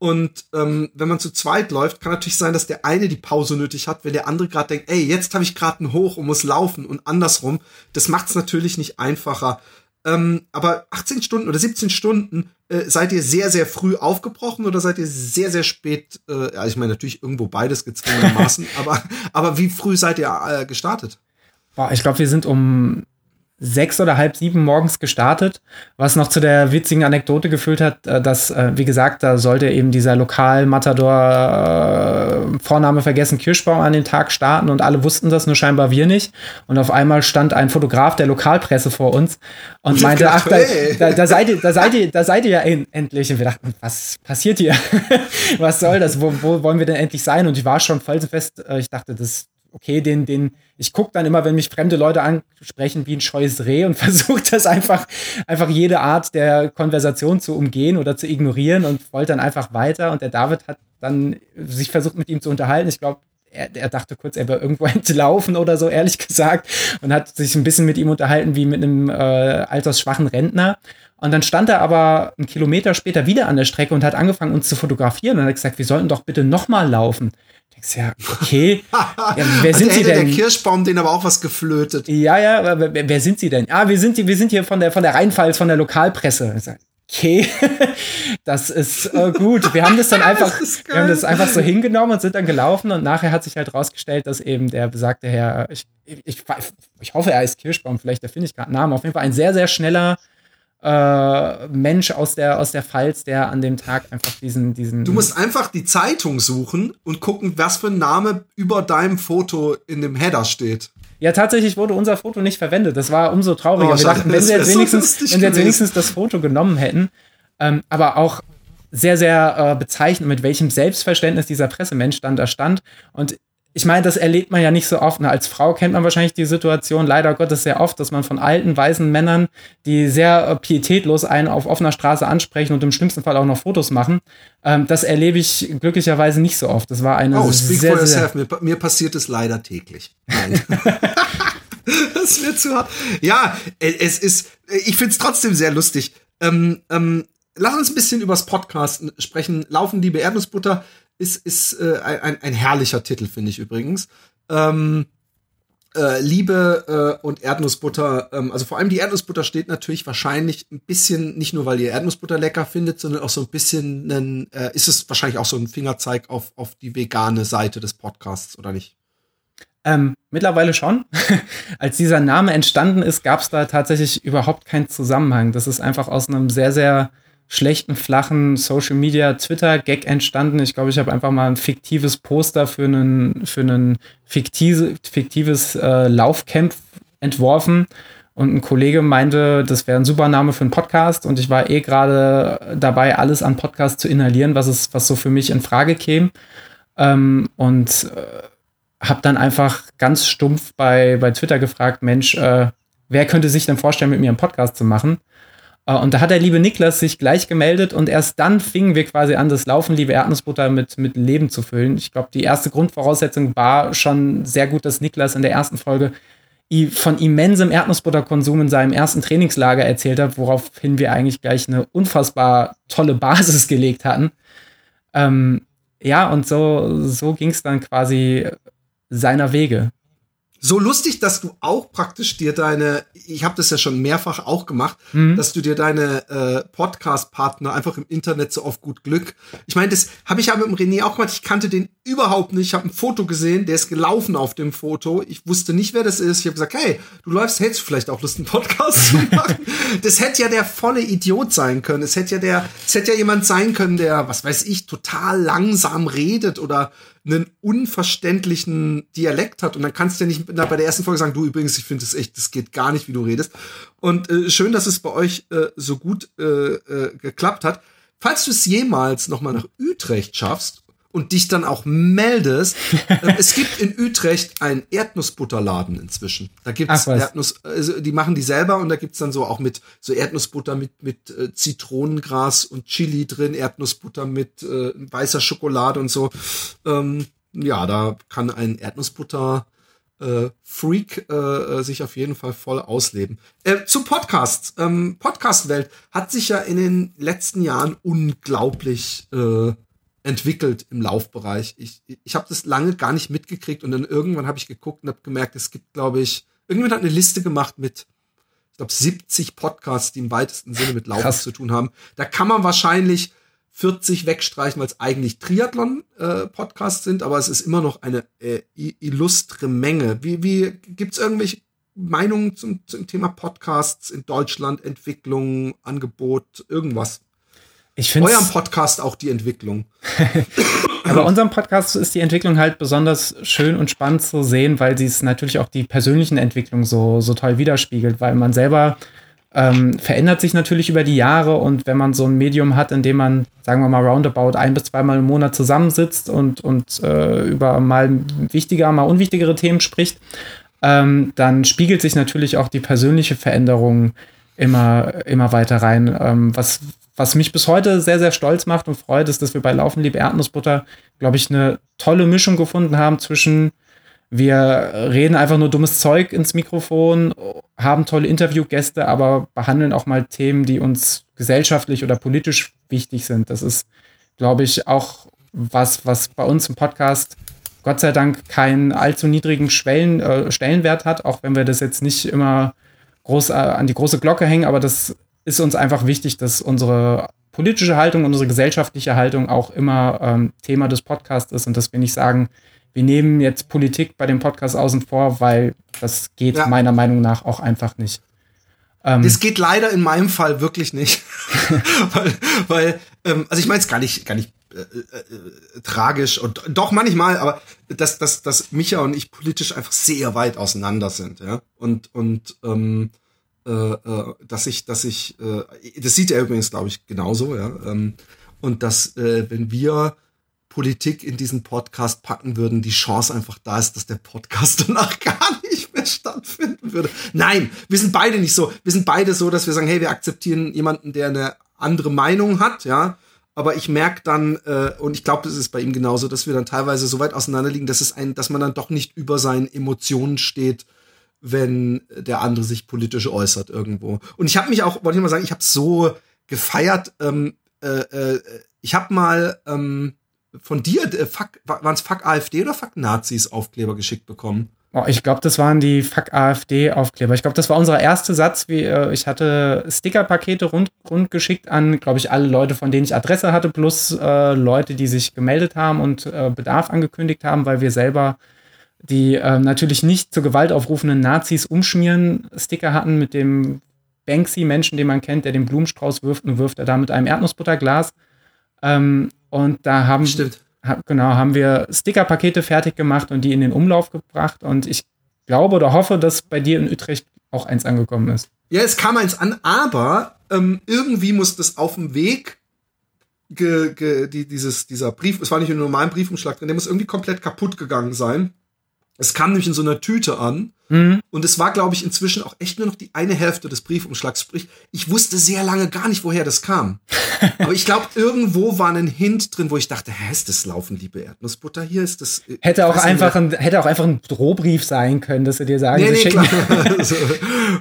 Und ähm, wenn man zu zweit läuft, kann natürlich sein, dass der eine die Pause nötig hat, wenn der andere gerade denkt, ey, jetzt habe ich gerade einen Hoch und muss laufen und andersrum. Das macht es natürlich nicht einfacher. Ähm, aber 18 Stunden oder 17 Stunden äh, seid ihr sehr, sehr früh aufgebrochen oder seid ihr sehr, sehr spät, äh, ja, ich meine natürlich irgendwo beides gezwungenermaßen, [laughs] aber, aber wie früh seid ihr äh, gestartet? Boah, ich glaube, wir sind um sechs oder halb sieben morgens gestartet, was noch zu der witzigen Anekdote geführt hat, äh, dass, äh, wie gesagt, da sollte eben dieser Lokal-Matador äh, Vorname vergessen Kirschbaum an den Tag starten und alle wussten das, nur scheinbar wir nicht. Und auf einmal stand ein Fotograf der Lokalpresse vor uns und meinte, gedacht, ach, da, da, da, seid ihr, da seid ihr, da seid ihr ja endlich. Und wir dachten, was passiert hier? [laughs] was soll das? Wo, wo wollen wir denn endlich sein? Und ich war schon voll fest, ich dachte, das okay, den, den, ich gucke dann immer, wenn mich fremde Leute ansprechen, wie ein scheues Reh und [laughs] versuche das einfach, einfach jede Art der Konversation zu umgehen oder zu ignorieren und wollte dann einfach weiter. Und der David hat dann sich versucht, mit ihm zu unterhalten. Ich glaube, er, er, dachte kurz, er wäre irgendwo [laughs] entlaufen oder so, ehrlich gesagt, und hat sich ein bisschen mit ihm unterhalten wie mit einem äh, altersschwachen Rentner. Und dann stand er aber einen Kilometer später wieder an der Strecke und hat angefangen, uns zu fotografieren und hat gesagt, wir sollten doch bitte nochmal laufen. Denkst ja, okay. Ja, wer [laughs] sind also Sie denn? Der Kirschbaum, den aber auch was geflötet. Ja, ja, aber wer, wer sind Sie denn? Ah, wir sind, wir sind hier von der, von der Rheinpfalz, von der Lokalpresse. Okay, [laughs] das ist äh, gut. Wir haben das dann [laughs] einfach, das wir haben das einfach so hingenommen und sind dann gelaufen und nachher hat sich halt rausgestellt, dass eben der besagte Herr, ich, ich, ich hoffe, er ist Kirschbaum, vielleicht da finde ich gerade einen Namen, auf jeden Fall ein sehr, sehr schneller äh, Mensch aus der, aus der Pfalz, der an dem Tag einfach diesen, diesen. Du musst einfach die Zeitung suchen und gucken, was für ein Name über deinem Foto in dem Header steht. Ja, tatsächlich wurde unser Foto nicht verwendet. Das war umso trauriger. Oh, Wir dachten, [laughs] wenn sie jetzt wenigstens, wenn sie jetzt wenigstens das Foto genommen hätten, ähm, aber auch sehr, sehr äh, bezeichnend, mit welchem Selbstverständnis dieser Pressemensch dann da stand. Und ich meine, das erlebt man ja nicht so oft. Als Frau kennt man wahrscheinlich die Situation leider Gottes sehr oft, dass man von alten, weißen Männern, die sehr äh, pietätlos einen auf offener Straße ansprechen und im schlimmsten Fall auch noch Fotos machen. Ähm, das erlebe ich glücklicherweise nicht so oft. Das war eine oh, speak sehr, for yourself. Mir, mir passiert es leider täglich. Nein. [laughs] das wird zu hart. Ja, es ist, ich finde es trotzdem sehr lustig. Ähm, ähm, lass uns ein bisschen übers Podcast sprechen. Laufen, liebe Erdnussbutter ist, ist äh, ein, ein herrlicher Titel, finde ich übrigens. Ähm, äh, Liebe äh, und Erdnussbutter, ähm, also vor allem die Erdnussbutter steht natürlich wahrscheinlich ein bisschen, nicht nur weil ihr Erdnussbutter lecker findet, sondern auch so ein bisschen, ein, äh, ist es wahrscheinlich auch so ein Fingerzeig auf, auf die vegane Seite des Podcasts, oder nicht? Ähm, mittlerweile schon. [laughs] Als dieser Name entstanden ist, gab es da tatsächlich überhaupt keinen Zusammenhang. Das ist einfach aus einem sehr, sehr schlechten, flachen Social Media Twitter Gag entstanden. Ich glaube, ich habe einfach mal ein fiktives Poster für einen für einen fiktive, fiktives äh, Laufcamp entworfen und ein Kollege meinte, das wäre ein super Name für einen Podcast und ich war eh gerade dabei, alles an Podcast zu inhalieren, was es was so für mich in Frage käme. Ähm, und äh, habe dann einfach ganz stumpf bei, bei Twitter gefragt, Mensch, äh, wer könnte sich denn vorstellen, mit mir einen Podcast zu machen? Äh, und da hat der liebe Niklas sich gleich gemeldet und erst dann fingen wir quasi an, das Laufen, liebe Erdnussbutter, mit, mit Leben zu füllen. Ich glaube, die erste Grundvoraussetzung war schon sehr gut, dass Niklas in der ersten Folge von immensem Erdnussbutterkonsum in seinem ersten Trainingslager erzählt hat, woraufhin wir eigentlich gleich eine unfassbar tolle Basis [laughs] gelegt hatten. Ähm, ja, und so, so ging es dann quasi seiner Wege so lustig, dass du auch praktisch dir deine, ich habe das ja schon mehrfach auch gemacht, mhm. dass du dir deine äh, Podcast-Partner einfach im Internet so auf gut Glück. Ich meine, das habe ich ja mit dem René auch gemacht. Ich kannte den überhaupt nicht. Ich habe ein Foto gesehen, der ist gelaufen auf dem Foto. Ich wusste nicht, wer das ist. Ich habe gesagt, hey, du läufst, hättest du vielleicht auch Lust, einen Podcast zu [laughs] machen? das hätte ja der volle Idiot sein können. Es hätte ja der, es hätte ja jemand sein können, der, was weiß ich, total langsam redet oder einen unverständlichen Dialekt hat und dann kannst du ja nicht bei der ersten Folge sagen, du übrigens, ich finde es echt, das geht gar nicht, wie du redest. Und äh, schön, dass es bei euch äh, so gut äh, äh, geklappt hat. Falls du es jemals noch mal nach Utrecht schaffst und dich dann auch meldest. [laughs] Ähm, es gibt in Utrecht einen Erdnussbutterladen inzwischen. Da gibt's Ach, Erdnuss, also die machen die selber und da gibt's dann so auch mit so Erdnussbutter mit mit äh, Zitronengras und Chili drin, Erdnussbutter mit äh, weißer Schokolade und so. Ähm, ja, da kann ein Erdnussbutter äh, Freak äh, äh sich auf jeden Fall voll ausleben. Äh, zu Podcasts. Ähm, Podcast-Welt hat sich ja in den letzten Jahren unglaublich äh, entwickelt im Laufbereich. Ich, ich habe das lange gar nicht mitgekriegt und dann irgendwann habe ich geguckt und habe gemerkt, es gibt, glaube ich, irgendjemand hat eine Liste gemacht mit glaube, 70 Podcasts, die im weitesten Sinne mit Laufen Krass. zu tun haben. Da kann man wahrscheinlich 40 wegstreichen, weil es eigentlich Triathlon-Podcasts äh, sind, aber es ist immer noch eine äh, illustre Menge. Wie, wie gibt's irgendwelche Meinungen zum, zum Thema Podcasts in Deutschland, Entwicklung, Angebot, irgendwas? Ich finde eurem Podcast auch die Entwicklung. [laughs] Aber unserem Podcast ist die Entwicklung halt besonders schön und spannend zu sehen, weil sie es natürlich auch die persönlichen Entwicklungen so, so toll widerspiegelt, weil man selber ähm, verändert sich natürlich über die Jahre und wenn man so ein Medium hat, in dem man, sagen wir mal, roundabout ein bis zweimal im Monat zusammensitzt und, und äh, über mal wichtiger, mal unwichtigere Themen spricht, ähm, dann spiegelt sich natürlich auch die persönliche Veränderung immer, immer weiter rein, ähm, was, was mich bis heute sehr, sehr stolz macht und freut, ist, dass wir bei Laufen Liebe Erdnussbutter, glaube ich, eine tolle Mischung gefunden haben zwischen wir reden einfach nur dummes Zeug ins Mikrofon, haben tolle Interviewgäste, aber behandeln auch mal Themen, die uns gesellschaftlich oder politisch wichtig sind. Das ist, glaube ich, auch was, was bei uns im Podcast Gott sei Dank keinen allzu niedrigen Schwellen, äh, Stellenwert hat, auch wenn wir das jetzt nicht immer groß äh, an die große Glocke hängen, aber das ist uns einfach wichtig, dass unsere politische Haltung, unsere gesellschaftliche Haltung auch immer ähm, Thema des Podcasts ist und dass wir nicht sagen, wir nehmen jetzt Politik bei dem Podcast außen vor, weil das geht ja. meiner Meinung nach auch einfach nicht. Ähm, das geht leider in meinem Fall wirklich nicht. [laughs] weil, weil ähm, also ich meine es gar nicht, gar nicht äh, äh, tragisch und doch manchmal, aber dass, dass, dass Micha und ich politisch einfach sehr weit auseinander sind, ja. Und, und ähm, äh, äh, dass ich, dass ich, äh, das sieht er übrigens, glaube ich, genauso, ja. Ähm, und dass, äh, wenn wir Politik in diesen Podcast packen würden, die Chance einfach da ist, dass der Podcast [laughs] danach gar nicht mehr stattfinden würde. Nein, wir sind beide nicht so. Wir sind beide so, dass wir sagen, hey, wir akzeptieren jemanden, der eine andere Meinung hat, ja. Aber ich merke dann, äh, und ich glaube, das ist bei ihm genauso, dass wir dann teilweise so weit auseinander liegen, dass es ein, dass man dann doch nicht über seinen Emotionen steht wenn der andere sich politisch äußert irgendwo. Und ich habe mich auch, wollte ich mal sagen, ich habe so gefeiert. Ähm, äh, äh, ich habe mal ähm, von dir, äh, waren es Fuck AfD oder Fuck Nazis Aufkleber geschickt bekommen? Oh, ich glaube, das waren die Fuck AfD Aufkleber. Ich glaube, das war unser erster Satz. Wie, äh, ich hatte Stickerpakete rund, rund geschickt an, glaube ich, alle Leute, von denen ich Adresse hatte, plus äh, Leute, die sich gemeldet haben und äh, Bedarf angekündigt haben, weil wir selber die äh, natürlich nicht zur Gewalt aufrufenden Nazis umschmieren Sticker hatten mit dem Banksy-Menschen, den man kennt, der den Blumenstrauß wirft und wirft er da mit einem Erdnussbutterglas. Ähm, und da haben. Ha, genau, haben wir Stickerpakete fertig gemacht und die in den Umlauf gebracht. Und ich glaube oder hoffe, dass bei dir in Utrecht auch eins angekommen ist. Ja, es kam eins an, aber ähm, irgendwie muss das auf dem Weg ge, ge, die, dieses, dieser Brief, es war nicht ein normaler Briefumschlag drin, der muss irgendwie komplett kaputt gegangen sein. Es kam nämlich in so einer Tüte an Mhm. Und es war, glaube ich, inzwischen auch echt nur noch die eine Hälfte des Briefumschlags. Sprich, ich wusste sehr lange gar nicht, woher das kam. [laughs] Aber ich glaube, irgendwo war ein Hint drin, wo ich dachte, hä, ist das Laufen, liebe Erdnussbutter hier? Ist das. Äh, hätte auch einfach ein, hätte auch einfach ein Drohbrief sein können, dass sie dir sagen, nee, nee, klar. [laughs] also,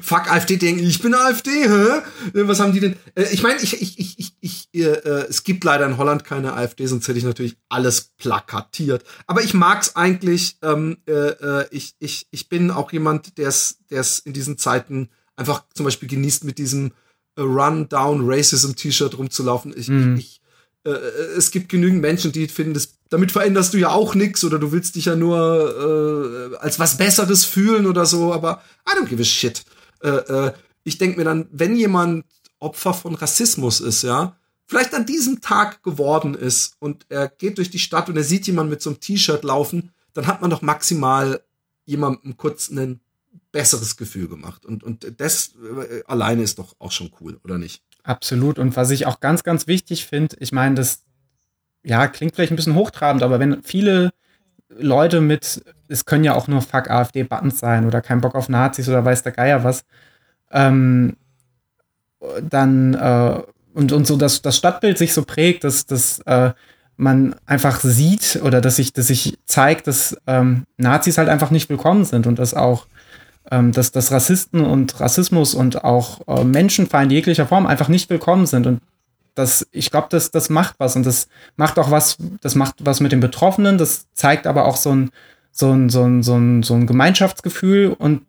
fuck AfD, denken, ich bin AfD, hä? Was haben die denn? Äh, ich meine, ich, ich, ich, ich, ich äh, äh, es gibt leider in Holland keine AfD, sonst hätte ich natürlich alles plakatiert. Aber ich mag's eigentlich, ähm, äh, äh ich, ich, ich bin auch jemand, der es in diesen Zeiten einfach zum Beispiel genießt, mit diesem äh, Run Down Racism T-Shirt rumzulaufen. Ich, mhm. ich, äh, es gibt genügend Menschen, die finden, das, damit veränderst du ja auch nichts oder du willst dich ja nur äh, als was Besseres fühlen oder so, aber I don't give a shit. Äh, äh, ich denke mir dann, wenn jemand Opfer von Rassismus ist, ja, vielleicht an diesem Tag geworden ist und er geht durch die Stadt und er sieht jemanden mit so einem T-Shirt laufen, dann hat man doch maximal jemandem kurz ein besseres Gefühl gemacht. Und, und das äh, alleine ist doch auch schon cool, oder nicht? Absolut. Und was ich auch ganz, ganz wichtig finde, ich meine, das ja, klingt vielleicht ein bisschen hochtrabend, aber wenn viele Leute mit, es können ja auch nur Fuck AfD-Buttons sein oder kein Bock auf Nazis oder weiß der Geier was, ähm, dann äh, und, und so, dass das Stadtbild sich so prägt, dass, dass äh, man einfach sieht oder dass sich, dass sich zeigt, dass ähm, Nazis halt einfach nicht willkommen sind und dass auch ähm, dass, dass Rassisten und Rassismus und auch äh, Menschenfeind jeglicher Form einfach nicht willkommen sind und das, ich glaube, das, das macht was und das macht auch was, das macht was mit den Betroffenen, das zeigt aber auch so ein, so ein, so ein, so ein, so ein Gemeinschaftsgefühl und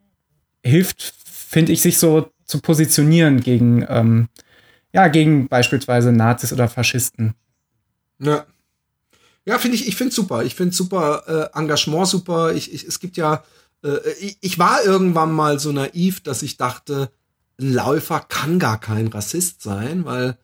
hilft, finde ich, sich so zu positionieren gegen, ähm, ja, gegen beispielsweise Nazis oder Faschisten. Ja. Ja, finde ich, ich finde super. Ich finde super äh, Engagement super. Ich, ich, es gibt ja, äh, ich, ich war irgendwann mal so naiv, dass ich dachte, ein Läufer kann gar kein Rassist sein, weil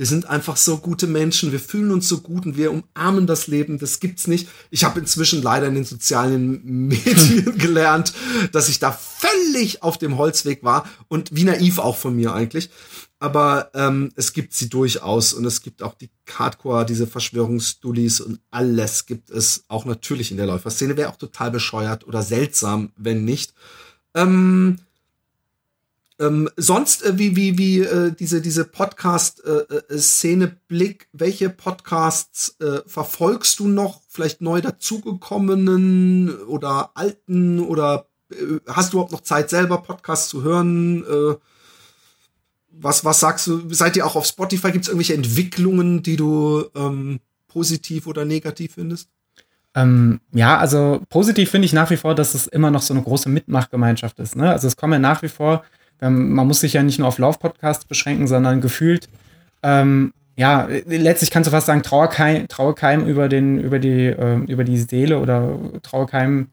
wir sind einfach so gute Menschen, wir fühlen uns so gut und wir umarmen das Leben, das gibt's nicht. Ich habe inzwischen leider in den sozialen Medien [laughs] gelernt, dass ich da völlig auf dem Holzweg war und wie naiv auch von mir eigentlich. Aber ähm, es gibt sie durchaus und es gibt auch die Hardcore, diese Verschwörungsdullis und alles gibt es auch natürlich in der Läuferszene. Wäre auch total bescheuert oder seltsam, wenn nicht. Ähm, ähm, sonst, äh, wie, wie, wie äh, diese, diese Podcast-Szene äh, äh Blick, welche Podcasts äh, verfolgst du noch? Vielleicht neu dazugekommenen oder alten oder hast du überhaupt noch Zeit, selber Podcasts zu hören? Was, was sagst du? Seid ihr auch auf Spotify? Gibt es irgendwelche Entwicklungen, die du ähm, positiv oder negativ findest? Ähm, ja, also positiv finde ich nach wie vor, dass es immer noch so eine große Mitmachgemeinschaft ist. Ne? Also es kommen ja nach wie vor man muss sich ja nicht nur auf Laufpodcasts beschränken, sondern gefühlt, ähm, ja, letztlich kannst du fast sagen, Trauerkeim, Trauerkeim über, den, über, die, äh, über die Seele oder Trauerkeim,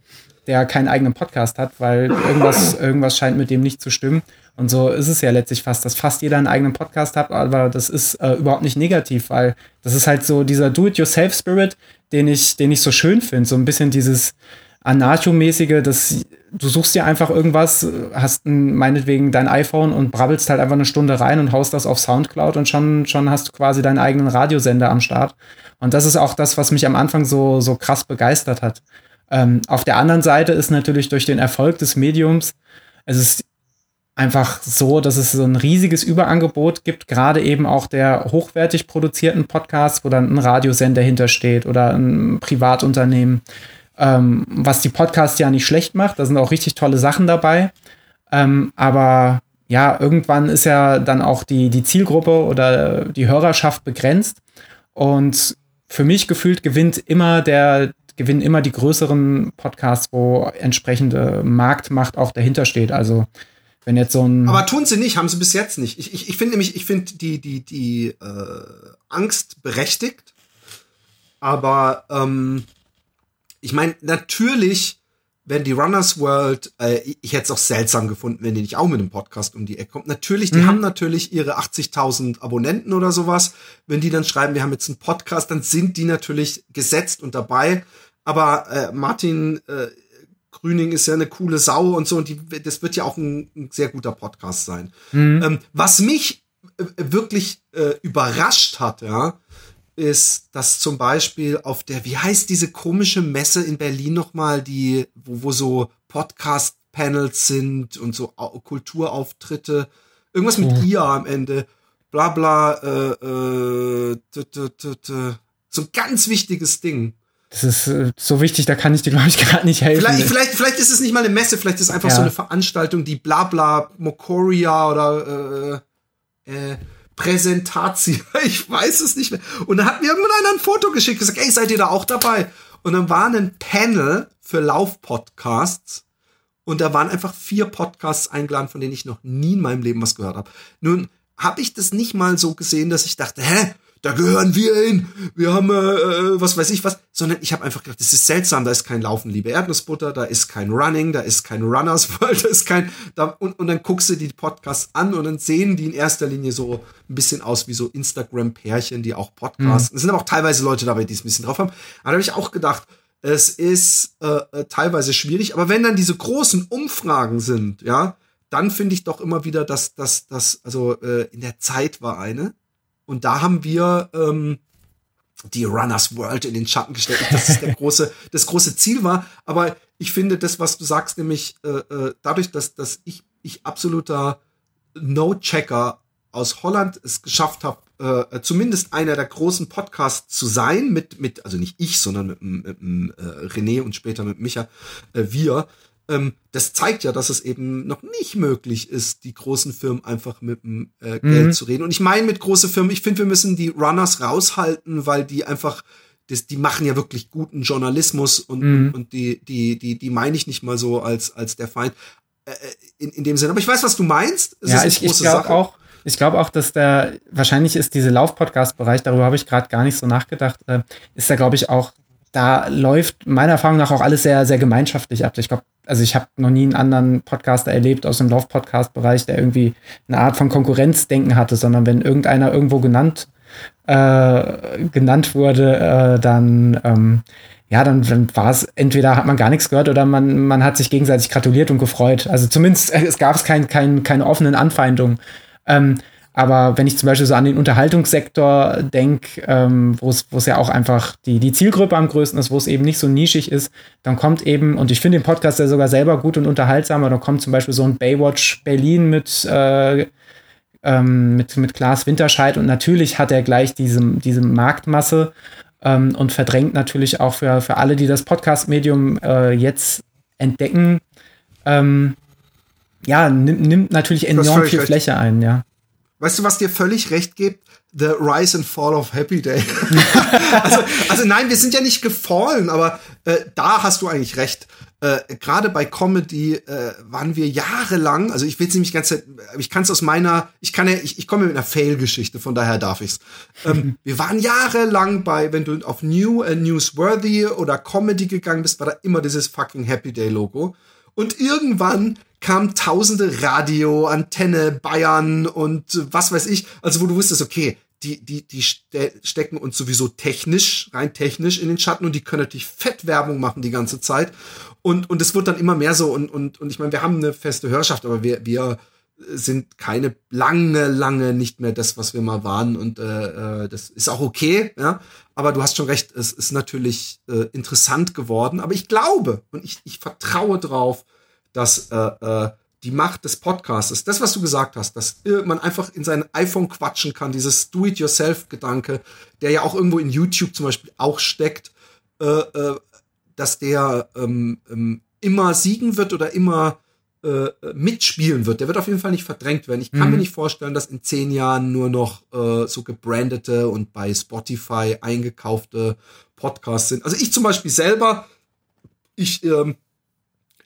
der keinen eigenen Podcast hat, weil irgendwas, [coughs] irgendwas scheint mit dem nicht zu stimmen. Und so ist es ja letztlich fast, dass fast jeder einen eigenen Podcast hat, aber das ist äh, überhaupt nicht negativ, weil das ist halt so dieser Do-it-yourself-Spirit, den ich, den ich so schön finde. So ein bisschen dieses, Anarcho-mäßige, dass du suchst dir einfach irgendwas, hast ein, meinetwegen dein iPhone und brabbelst halt einfach eine Stunde rein und haust das auf Soundcloud und schon, schon hast du quasi deinen eigenen Radiosender am Start. Und das ist auch das, was mich am Anfang so, so krass begeistert hat. Ähm, auf der anderen Seite ist natürlich durch den Erfolg des Mediums, es ist einfach so, dass es so ein riesiges Überangebot gibt, gerade eben auch der hochwertig produzierten Podcasts, wo dann ein Radiosender hintersteht oder ein Privatunternehmen ähm, was die Podcasts ja nicht schlecht macht. Da sind auch richtig tolle Sachen dabei. Ähm, aber ja, irgendwann ist ja dann auch die, die Zielgruppe oder die Hörerschaft begrenzt. Und für mich gefühlt gewinnt immer der, gewinnen immer die größeren Podcasts, wo entsprechende Marktmacht auch dahinter steht. Also wenn jetzt so ein. Aber tun sie nicht, haben sie bis jetzt nicht. Ich, ich, ich finde nämlich, ich finde die, die, die äh, Angst berechtigt. Aber ähm, ich meine, natürlich, wenn die Runners World, äh, ich hätte es auch seltsam gefunden, wenn die nicht auch mit einem Podcast um die Ecke kommt. Natürlich, die mhm. haben natürlich ihre 80.000 Abonnenten oder sowas. Wenn die dann schreiben, wir haben jetzt einen Podcast, dann sind die natürlich gesetzt und dabei. Aber äh, Martin äh, Grüning ist ja eine coole Sau und so und die, das wird ja auch ein, ein sehr guter Podcast sein. Mhm. Ähm, was mich äh, wirklich äh, überrascht hat, ja, ist, dass zum Beispiel auf der, wie heißt diese komische Messe in Berlin nochmal, die, wo, wo so Podcast-Panels sind und so Kulturauftritte, irgendwas mit oh. ihr am Ende, bla bla, äh, äh, so ein ganz wichtiges Ding. Das ist äh, so wichtig, da kann ich dir, glaube ich, [laughs] gerade nicht helfen. Vielleicht, vielleicht, vielleicht ist es nicht mal eine Messe, vielleicht ist es einfach ja. so eine Veranstaltung, die bla bla Mokoria oder äh, äh, Präsentation, [laughs] ich weiß es nicht mehr. Und dann hat mir irgendwann einer ein Foto geschickt, gesagt, ey, seid ihr da auch dabei? Und dann war ein Panel für Laufpodcasts und da waren einfach vier Podcasts eingeladen, von denen ich noch nie in meinem Leben was gehört habe. Nun habe ich das nicht mal so gesehen, dass ich dachte, hä, da gehören wir hin, wir haben, äh, äh, was weiß ich was, sondern ich habe einfach gedacht, das ist seltsam, da ist kein Laufen, liebe Erdnussbutter, da ist kein Running, da ist kein Runners [laughs] World, da ist kein, da, und, und dann guckst du die Podcasts an und dann sehen die in erster Linie so ein bisschen aus wie so Instagram-Pärchen, die auch Podcasts, mhm. es sind aber auch teilweise Leute dabei, die es ein bisschen drauf haben, aber da habe ich auch gedacht, es ist äh, äh, teilweise schwierig, aber wenn dann diese großen Umfragen sind, ja, dann finde ich doch immer wieder, dass dass, dass also äh, in der Zeit war eine, und da haben wir ähm, die Runners World in den Schatten gestellt. Das ist der große, [laughs] das große Ziel war. Aber ich finde das, was du sagst, nämlich äh, äh, dadurch, dass, dass ich, ich absoluter No-Checker aus Holland es geschafft habe, äh, zumindest einer der großen Podcasts zu sein, mit, mit, also nicht ich, sondern mit, mit, mit äh, René und später mit Micha, äh, wir, ähm, das zeigt ja, dass es eben noch nicht möglich ist, die großen Firmen einfach mit dem äh, Geld mhm. zu reden. Und ich meine mit große Firmen, ich finde, wir müssen die Runners raushalten, weil die einfach, das, die machen ja wirklich guten Journalismus und, mhm. und die, die, die, die meine ich nicht mal so als, als der Feind. äh, in, in dem Sinne. Aber ich weiß, was du meinst. Es ja, ich, ich glaube auch, ich glaube auch, dass der, wahrscheinlich ist diese Lauf-Podcast-Bereich, darüber habe ich gerade gar nicht so nachgedacht, äh, ist da, glaube ich, auch, da läuft meiner Erfahrung nach auch alles sehr, sehr gemeinschaftlich ab. Ich glaube, also ich habe noch nie einen anderen Podcaster erlebt aus dem Lauf-Podcast-Bereich, der irgendwie eine Art von Konkurrenzdenken hatte, sondern wenn irgendeiner irgendwo genannt, äh, genannt wurde, äh, dann ähm, ja, dann, dann war es, entweder hat man gar nichts gehört oder man, man hat sich gegenseitig gratuliert und gefreut. Also zumindest, äh, es gab es kein, kein, keine offenen Anfeindungen. Ähm, aber wenn ich zum Beispiel so an den Unterhaltungssektor denke, ähm, wo es ja auch einfach die, die Zielgruppe am größten ist, wo es eben nicht so nischig ist, dann kommt eben, und ich finde den Podcast ja sogar selber gut und unterhaltsam, aber dann kommt zum Beispiel so ein Baywatch Berlin mit, äh, ähm, mit, mit Klaas Winterscheid und natürlich hat er gleich diese, diese Marktmasse ähm, und verdrängt natürlich auch für, für alle, die das Podcast-Medium äh, jetzt entdecken, ähm, ja, nimmt, nimmt natürlich enorm viel. Fläche ein, ja. Weißt du, was dir völlig recht gibt? The Rise and Fall of Happy Day. [laughs] also, also nein, wir sind ja nicht gefallen, aber äh, da hast du eigentlich recht äh, gerade bei Comedy äh, waren wir jahrelang, also ich will es nämlich ganz, ich kann es aus meiner, ich kann ja, ich, ich komme mit einer Fail-Geschichte, von daher darf ich's. Ähm, [laughs] wir waren jahrelang bei, wenn du auf New, äh, Newsworthy oder Comedy gegangen bist, war da immer dieses fucking Happy Day Logo. Und irgendwann kam tausende Radio, Antenne, Bayern und was weiß ich, also wo du wusstest, okay, die, die, die ste stecken uns sowieso technisch, rein technisch in den Schatten und die können natürlich Fettwerbung machen die ganze Zeit. Und, und es wird dann immer mehr so und, und, und ich meine, wir haben eine feste Hörerschaft, aber wir, wir sind keine lange, lange nicht mehr das, was wir mal waren. Und äh, äh, das ist auch okay, ja. Aber du hast schon recht, es ist natürlich äh, interessant geworden. Aber ich glaube und ich, ich vertraue drauf, dass äh, äh, die Macht des Podcasts, das, was du gesagt hast, dass man einfach in sein iPhone quatschen kann, dieses Do-it-yourself-Gedanke, der ja auch irgendwo in YouTube zum Beispiel auch steckt, äh, äh, dass der ähm, ähm, immer siegen wird oder immer äh, mitspielen wird. Der wird auf jeden Fall nicht verdrängt werden. Ich kann mhm. mir nicht vorstellen, dass in zehn Jahren nur noch äh, so gebrandete und bei Spotify eingekaufte Podcasts sind. Also ich zum Beispiel selber, ich ähm,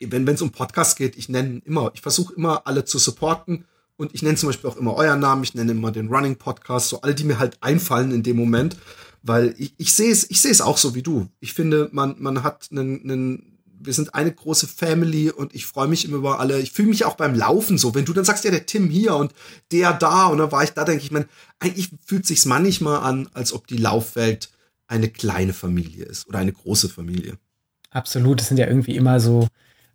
wenn es um Podcasts geht, ich nenne immer, ich versuche immer alle zu supporten und ich nenne zum Beispiel auch immer euren Namen, ich nenne immer den Running Podcast, so alle, die mir halt einfallen in dem Moment, weil ich, ich sehe es, ich sehe es auch so wie du. Ich finde, man, man hat einen, einen wir sind eine große Family und ich freue mich immer über alle. Ich fühle mich auch beim Laufen so. Wenn du dann sagst, ja, der Tim hier und der da und dann war ich da, denke ich, man, eigentlich fühlt sich's manchmal an, als ob die Laufwelt eine kleine Familie ist oder eine große Familie. Absolut. Es sind ja irgendwie immer so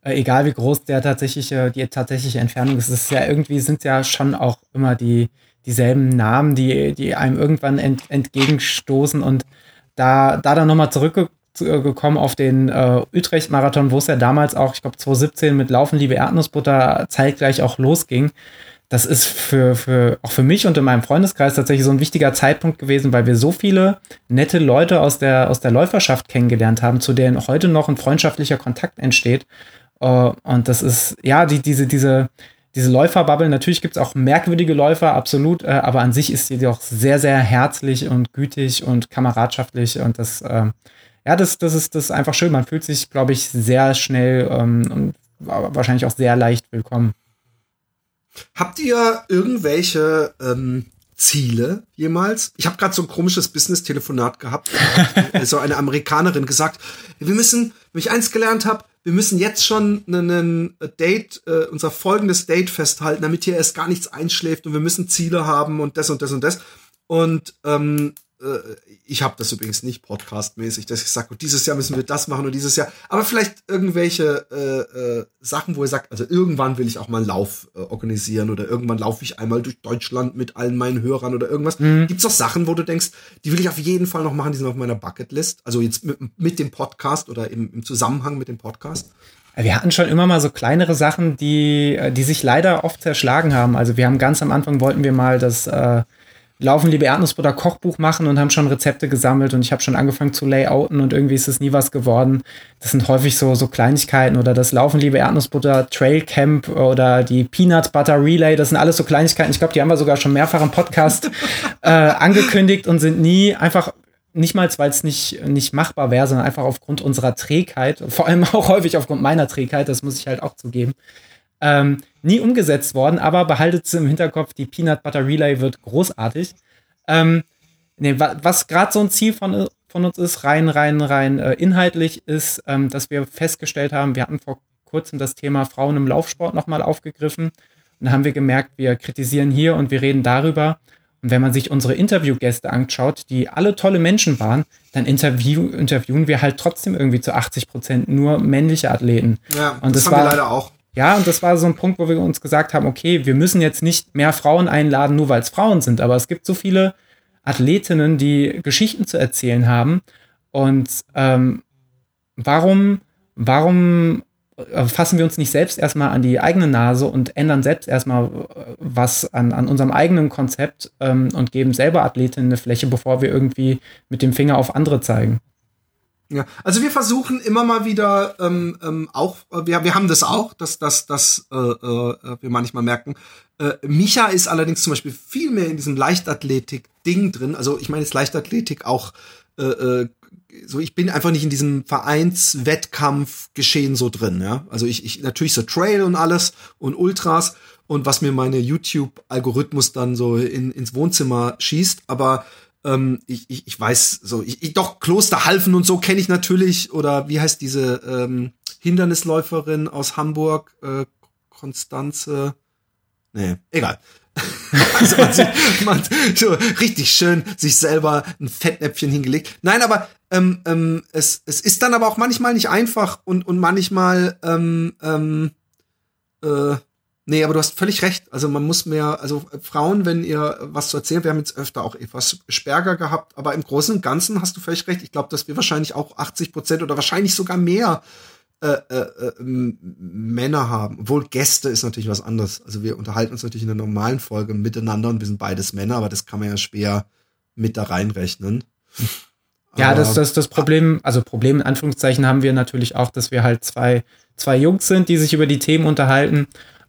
äh, egal wie groß der tatsächliche, die tatsächliche Entfernung ist, es ist ja irgendwie sind ja schon auch immer die, dieselben Namen, die, die einem irgendwann ent, entgegenstoßen und da, da dann nochmal zurückgekommen auf den äh, Utrecht-Marathon, wo es ja damals auch, ich glaube 2017 mit Laufen, liebe Erdnussbutter zeitgleich auch losging. Das ist für, für, auch für mich und in meinem Freundeskreis tatsächlich so ein wichtiger Zeitpunkt gewesen, weil wir so viele nette Leute aus der, aus der Läuferschaft kennengelernt haben, zu denen heute noch ein freundschaftlicher Kontakt entsteht. Uh, und das ist, ja, die, diese, diese, diese Läuferbubble, natürlich gibt es auch merkwürdige Läufer, absolut, äh, aber an sich ist sie doch sehr, sehr herzlich und gütig und kameradschaftlich und das, äh, ja, das, das, ist, das ist einfach schön. Man fühlt sich, glaube ich, sehr schnell ähm, und wahrscheinlich auch sehr leicht willkommen. Habt ihr irgendwelche ähm, Ziele jemals? Ich habe gerade so ein komisches Business-Telefonat gehabt. [laughs] so eine Amerikanerin gesagt, wir müssen, wenn ich eins gelernt habe, wir müssen jetzt schon einen Date, äh, unser folgendes Date festhalten, damit hier erst gar nichts einschläft und wir müssen Ziele haben und das und das und das. Und ähm, äh, ich habe das übrigens nicht podcastmäßig, dass ich sage, dieses Jahr müssen wir das machen und dieses Jahr. Aber vielleicht irgendwelche äh, äh, Sachen, wo ihr sagt, also irgendwann will ich auch mal einen Lauf äh, organisieren oder irgendwann laufe ich einmal durch Deutschland mit allen meinen Hörern oder irgendwas. Mhm. Gibt es auch Sachen, wo du denkst, die will ich auf jeden Fall noch machen, die sind auf meiner Bucketlist? Also jetzt mit, mit dem Podcast oder im, im Zusammenhang mit dem Podcast? Wir hatten schon immer mal so kleinere Sachen, die, die sich leider oft zerschlagen haben. Also wir haben ganz am Anfang wollten wir mal das äh, laufen liebe Erdnussbutter Kochbuch machen und haben schon Rezepte gesammelt und ich habe schon angefangen zu layouten und irgendwie ist es nie was geworden. Das sind häufig so, so Kleinigkeiten oder das Laufen liebe Erdnussbutter Trail Camp oder die Peanut Butter Relay, das sind alles so Kleinigkeiten. Ich glaube, die haben wir sogar schon mehrfach im Podcast [laughs] äh, angekündigt und sind nie einfach nicht mal, weil es nicht, nicht machbar wäre, sondern einfach aufgrund unserer Trägheit, vor allem auch häufig aufgrund meiner Trägheit, das muss ich halt auch zugeben, Ähm, nie umgesetzt worden, aber behaltet es im Hinterkopf, die Peanut Butter Relay wird großartig. Ähm, nee, wa was gerade so ein Ziel von, von uns ist, rein, rein, rein äh, inhaltlich, ist, ähm, dass wir festgestellt haben, wir hatten vor kurzem das Thema Frauen im Laufsport nochmal aufgegriffen. Und da haben wir gemerkt, wir kritisieren hier und wir reden darüber. Und wenn man sich unsere Interviewgäste anschaut, die alle tolle Menschen waren, dann interview interviewen wir halt trotzdem irgendwie zu 80 Prozent nur männliche Athleten. Ja, und das, das haben war, wir leider auch. Ja, und das war so ein Punkt, wo wir uns gesagt haben, okay, wir müssen jetzt nicht mehr Frauen einladen, nur weil es Frauen sind, aber es gibt so viele Athletinnen, die Geschichten zu erzählen haben. Und ähm, warum, warum äh, fassen wir uns nicht selbst erstmal an die eigene Nase und ändern selbst erstmal äh, was an, an unserem eigenen Konzept ähm, und geben selber Athletinnen eine Fläche, bevor wir irgendwie mit dem Finger auf andere zeigen. Ja, also wir versuchen immer mal wieder ähm, ähm, auch, äh, wir, wir haben das auch, dass, dass, dass äh, äh, wir manchmal merken, äh, Micha ist allerdings zum Beispiel viel mehr in diesem Leichtathletik-Ding drin. Also ich meine jetzt Leichtathletik auch äh, äh, so, ich bin einfach nicht in diesem Vereinswettkampf-Geschehen so drin, ja. Also ich, ich, natürlich so Trail und alles und Ultras und was mir meine YouTube-Algorithmus dann so in, ins Wohnzimmer schießt, aber ähm, ich, ich, ich weiß so, ich, ich doch Klosterhalfen und so kenne ich natürlich oder wie heißt diese ähm, Hindernisläuferin aus Hamburg, äh, Konstanze, nee, egal. [laughs] also man, sieht, man so richtig schön sich selber ein Fettnäpfchen hingelegt. Nein, aber ähm, ähm, es, es ist dann aber auch manchmal nicht einfach und, und manchmal ähm, ähm, äh, Nee, aber du hast völlig recht. Also man muss mehr, also Frauen, wenn ihr was zu erzählen, wir haben jetzt öfter auch etwas Sperger gehabt, aber im Großen und Ganzen hast du völlig recht. Ich glaube, dass wir wahrscheinlich auch 80 Prozent oder wahrscheinlich sogar mehr äh, äh, äh, Männer haben. Obwohl Gäste ist natürlich was anderes. Also wir unterhalten uns natürlich in der normalen Folge miteinander und wir sind beides Männer, aber das kann man ja schwer mit da reinrechnen. Ja, das, das, das Problem, also Problem in Anführungszeichen haben wir natürlich auch, dass wir halt zwei, zwei Jungs sind, die sich über die Themen unterhalten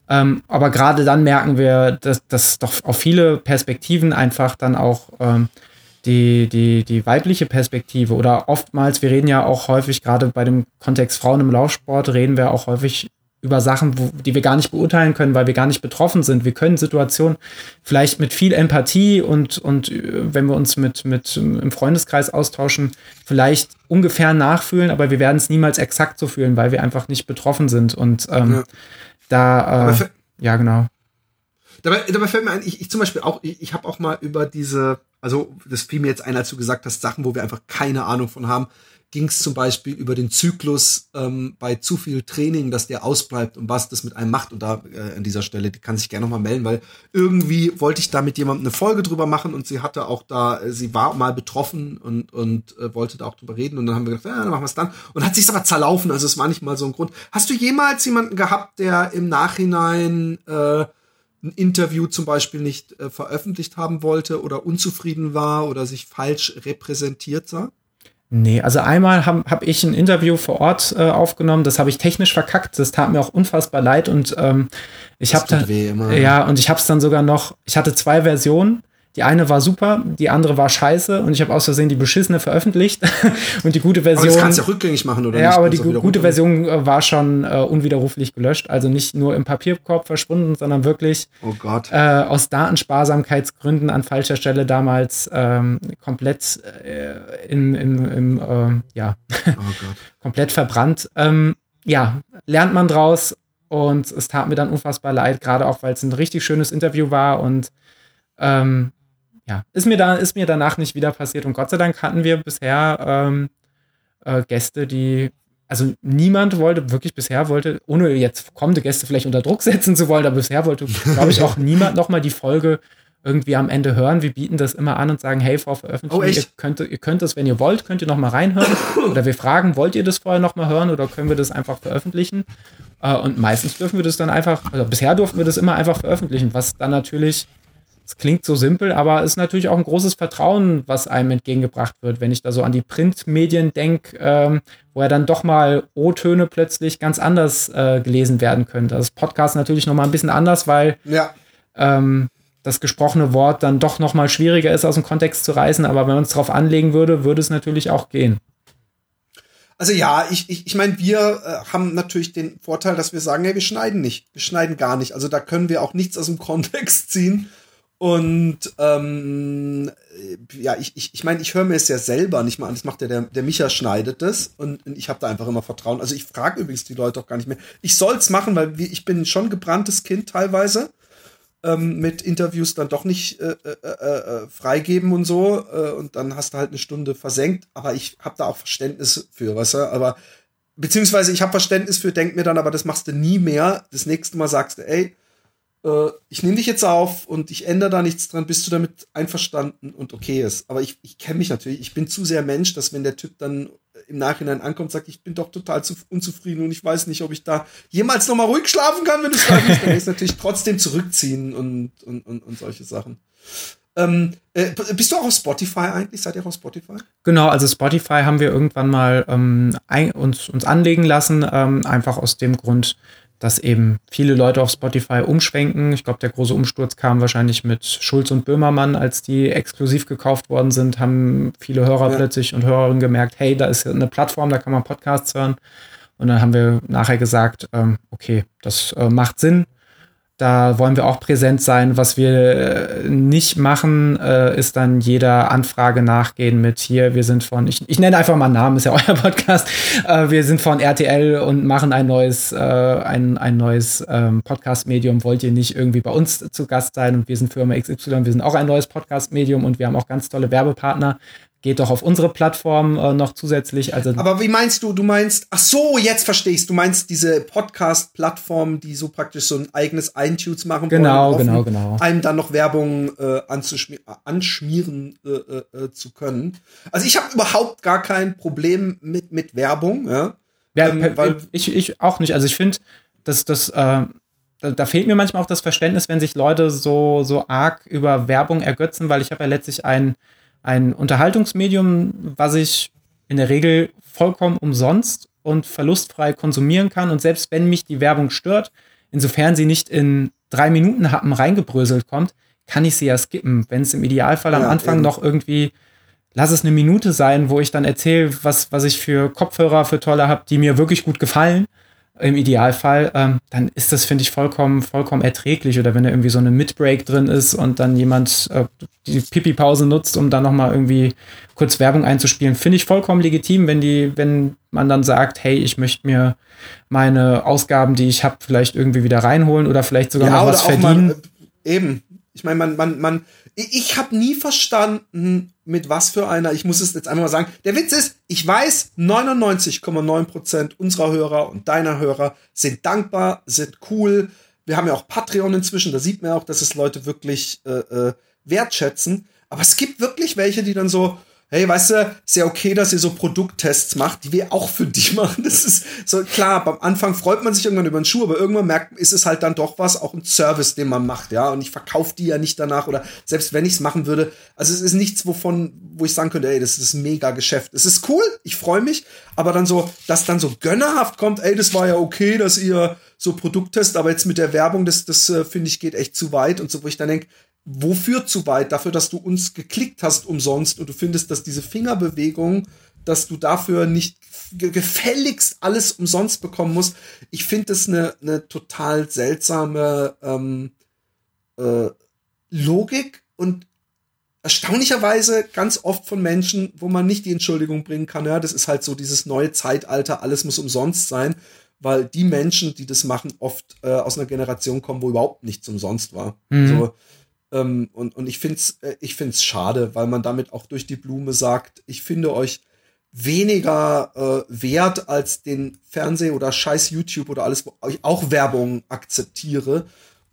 ähm, aber gerade dann merken wir, dass, dass doch auf viele Perspektiven einfach dann auch ähm, die, die, die weibliche Perspektive oder oftmals, wir reden ja auch häufig, gerade bei dem Kontext Frauen im Laufsport, reden wir auch häufig über Sachen, wo, die wir gar nicht beurteilen können, weil wir gar nicht betroffen sind. Wir können Situationen vielleicht mit viel Empathie und, und äh, wenn wir uns mit, mit im Freundeskreis austauschen, vielleicht ungefähr nachfühlen, aber wir werden es niemals exakt so fühlen, weil wir einfach nicht betroffen sind. Und ähm, ja. Da, äh, ja, genau. Dabei, dabei fällt mir ein, ich, ich zum Beispiel auch, ich, ich habe auch mal über diese, also das fiel mir jetzt ein, als du gesagt hast, Sachen, wo wir einfach keine Ahnung von haben, ging es zum Beispiel über den Zyklus ähm, bei zu viel Training, dass der ausbleibt und was das mit einem macht. Und da äh, an dieser Stelle, die kann sich gerne nochmal melden, weil irgendwie wollte ich da mit jemandem eine Folge drüber machen und sie hatte auch da, äh, sie war mal betroffen und, und äh, wollte da auch drüber reden. Und dann haben wir gesagt, ja, dann machen wir es dann. Und hat sich aber zerlaufen. Also es war nicht mal so ein Grund. Hast du jemals jemanden gehabt, der im Nachhinein äh, ein Interview zum Beispiel nicht äh, veröffentlicht haben wollte oder unzufrieden war oder sich falsch repräsentiert sah? Nee, also einmal habe hab ich ein Interview vor Ort äh, aufgenommen, das habe ich technisch verkackt, das tat mir auch unfassbar leid. Und ähm, ich habe da, ja und ich habe es dann sogar noch, ich hatte zwei Versionen die eine war super, die andere war scheiße und ich habe aus Versehen die beschissene veröffentlicht [laughs] und die gute Version. Aber das kannst du ja rückgängig machen, oder? Ja, nicht? aber die gute Version äh, war schon äh, unwiderruflich gelöscht. Also nicht nur im Papierkorb verschwunden, sondern wirklich oh äh, aus Datensparsamkeitsgründen an falscher Stelle damals ähm, komplett äh, in, in, im, äh, ja, oh [laughs] komplett verbrannt. Ähm, ja, lernt man draus und es tat mir dann unfassbar leid, gerade auch weil es ein richtig schönes Interview war und ähm, ja, ist mir, da, ist mir danach nicht wieder passiert. Und Gott sei Dank hatten wir bisher ähm, äh, Gäste, die, also niemand wollte, wirklich bisher wollte, ohne jetzt kommende Gäste vielleicht unter Druck setzen zu wollen, aber bisher wollte, [laughs] glaube ich, auch niemand nochmal die Folge irgendwie am Ende hören. Wir bieten das immer an und sagen, hey, Frau Veröffentlichung, oh, ihr, könnt, ihr könnt das, wenn ihr wollt, könnt ihr nochmal reinhören. [coughs] Oder wir fragen, wollt ihr das vorher nochmal hören oder können wir das einfach veröffentlichen? Äh, und meistens dürfen wir das dann einfach, also bisher durften wir das immer einfach veröffentlichen, was dann natürlich es klingt so simpel, aber es ist natürlich auch ein großes Vertrauen, was einem entgegengebracht wird. Wenn ich da so an die Printmedien denke, ähm, wo ja dann doch mal O-Töne plötzlich ganz anders äh, gelesen werden können. Das Podcast natürlich noch mal ein bisschen anders, weil ja. ähm, das gesprochene Wort dann doch noch mal schwieriger ist, aus dem Kontext zu reißen. Aber wenn man es darauf anlegen würde, würde es natürlich auch gehen. Also ja, ich, ich, ich meine, wir äh, haben natürlich den Vorteil, dass wir sagen, hey, wir schneiden nicht. Wir schneiden gar nicht. Also da können wir auch nichts aus dem Kontext ziehen. Und ähm, ja, ich, ich, ich meine, ich höre mir es ja selber nicht mal an. Das macht ja der, der Micha schneidet es und, und ich habe da einfach immer Vertrauen. Also ich frage übrigens die Leute auch gar nicht mehr. Ich soll's machen, weil ich bin schon gebranntes Kind teilweise ähm, mit Interviews dann doch nicht äh, äh, äh, äh, freigeben und so. Äh, und dann hast du halt eine Stunde versenkt. Aber ich habe da auch Verständnis für, weißt du? Aber beziehungsweise ich habe Verständnis für, denk mir dann, aber das machst du nie mehr. Das nächste Mal sagst du, ey, äh, ich nehme dich jetzt auf und ich ändere da nichts dran, bist du damit einverstanden und okay ist. Aber ich, ich kenne mich natürlich, ich bin zu sehr Mensch, dass wenn der Typ dann im Nachhinein ankommt, sagt, ich bin doch total zu, unzufrieden und ich weiß nicht, ob ich da jemals noch mal ruhig schlafen kann, wenn du schreibst, dann ist natürlich trotzdem zurückziehen und, und, und, und solche Sachen. Ähm, äh, bist du auch auf Spotify eigentlich? Seid ihr auch auf Spotify? Genau, also Spotify haben wir irgendwann mal ähm, ein, uns, uns anlegen lassen, ähm, einfach aus dem Grund, dass eben viele Leute auf Spotify umschwenken. Ich glaube, der große Umsturz kam wahrscheinlich mit Schulz und Böhmermann, als die exklusiv gekauft worden sind, haben viele Hörer ja. plötzlich und Hörerinnen gemerkt, hey, da ist eine Plattform, da kann man Podcasts hören. Und dann haben wir nachher gesagt, ähm, okay, das äh, macht Sinn. Da wollen wir auch präsent sein. Was wir äh, nicht machen, äh, ist dann jeder Anfrage nachgehen mit hier, wir sind von, ich, ich nenne einfach mal Namen, ist ja [laughs] euer Podcast. Äh, wir sind von RTL und machen ein neues, ein, ein neues ähm, Podcast-Medium. Wollt ihr nicht irgendwie bei uns zu Gast sein? Und wir sind Firma XY, wir sind auch ein neues Podcast-Medium und wir haben auch ganz tolle Werbepartner geht doch auf unsere Plattform äh, noch zusätzlich. Also Aber wie meinst du? Du meinst, ach so, jetzt verstehe ich Du meinst diese Podcast-Plattform, die so praktisch so ein eigenes iTunes machen genau, wollen, genau, genau. einem dann noch Werbung äh, anschmieren äh, äh, äh, zu können. Also ich habe überhaupt gar kein Problem mit mit Werbung. Ja, ja ähm, weil ich, ich auch nicht. Also ich finde, dass das äh, da, da, fehlt mir manchmal auch das Verständnis, wenn sich Leute so, so arg über Werbung ergötzen, weil ich habe ja letztlich ein ein Unterhaltungsmedium, was ich in der Regel vollkommen umsonst und verlustfrei konsumieren kann. Und selbst wenn mich die Werbung stört, insofern sie nicht in drei Minuten Happen reingebröselt kommt, kann ich sie ja skippen. Wenn es im Idealfall am Anfang eben. noch irgendwie, lass es eine Minute sein, wo ich dann erzähle, was, was ich für Kopfhörer für tolle habe, die mir wirklich gut gefallen im Idealfall, ähm, dann ist das, finde ich, vollkommen, vollkommen erträglich. Oder wenn da irgendwie so eine Mid-Break drin ist und dann jemand äh, die Pipi-Pause nutzt, um dann nochmal irgendwie kurz Werbung einzuspielen, finde ich vollkommen legitim, wenn die, wenn man dann sagt, hey, ich möchte mir meine Ausgaben, die ich habe, vielleicht irgendwie wieder reinholen oder vielleicht sogar ja, noch was verdienen. Mal, äh, eben. Ich meine, man, man, man, ich habe nie verstanden, mit was für einer, ich muss es jetzt einmal mal sagen. Der Witz ist, ich weiß, 99,9% unserer Hörer und deiner Hörer sind dankbar, sind cool. Wir haben ja auch Patreon inzwischen, da sieht man auch, dass es Leute wirklich äh, äh, wertschätzen. Aber es gibt wirklich welche, die dann so, hey, weißt du, ist ja okay, dass ihr so Produkttests macht, die wir auch für dich [laughs] machen. Das ist so klar, beim Anfang freut man sich irgendwann über einen Schuh, aber irgendwann merkt, ist es halt dann doch was, auch ein Service, den man macht, ja. Und ich verkaufe die ja nicht danach oder selbst wenn ich es machen würde. Also es ist nichts, wovon, wo ich sagen könnte, ey, das ist ein mega Geschäft. Es ist cool, ich freue mich, aber dann so, dass dann so gönnerhaft kommt, ey, das war ja okay, dass ihr so Produkttest, aber jetzt mit der Werbung, das, das äh, finde ich geht echt zu weit und so, wo ich dann denke, wofür zu weit? Dafür, dass du uns geklickt hast umsonst und du findest, dass diese Fingerbewegung, dass du dafür nicht gefälligst alles umsonst bekommen musst. Ich finde das eine, eine total seltsame ähm, äh, Logik und erstaunlicherweise ganz oft von Menschen, wo man nicht die Entschuldigung bringen kann, ja, das ist halt so dieses neue Zeitalter, alles muss umsonst sein, weil die Menschen, die das machen, oft äh, aus einer Generation kommen, wo überhaupt nichts umsonst war. Mhm. So, ähm, und, und ich finde es äh, ich find's schade, weil man damit auch durch die Blume sagt, ich finde euch weniger äh, wert als den Fernseh oder scheiß YouTube oder alles, wo ich auch Werbung akzeptiere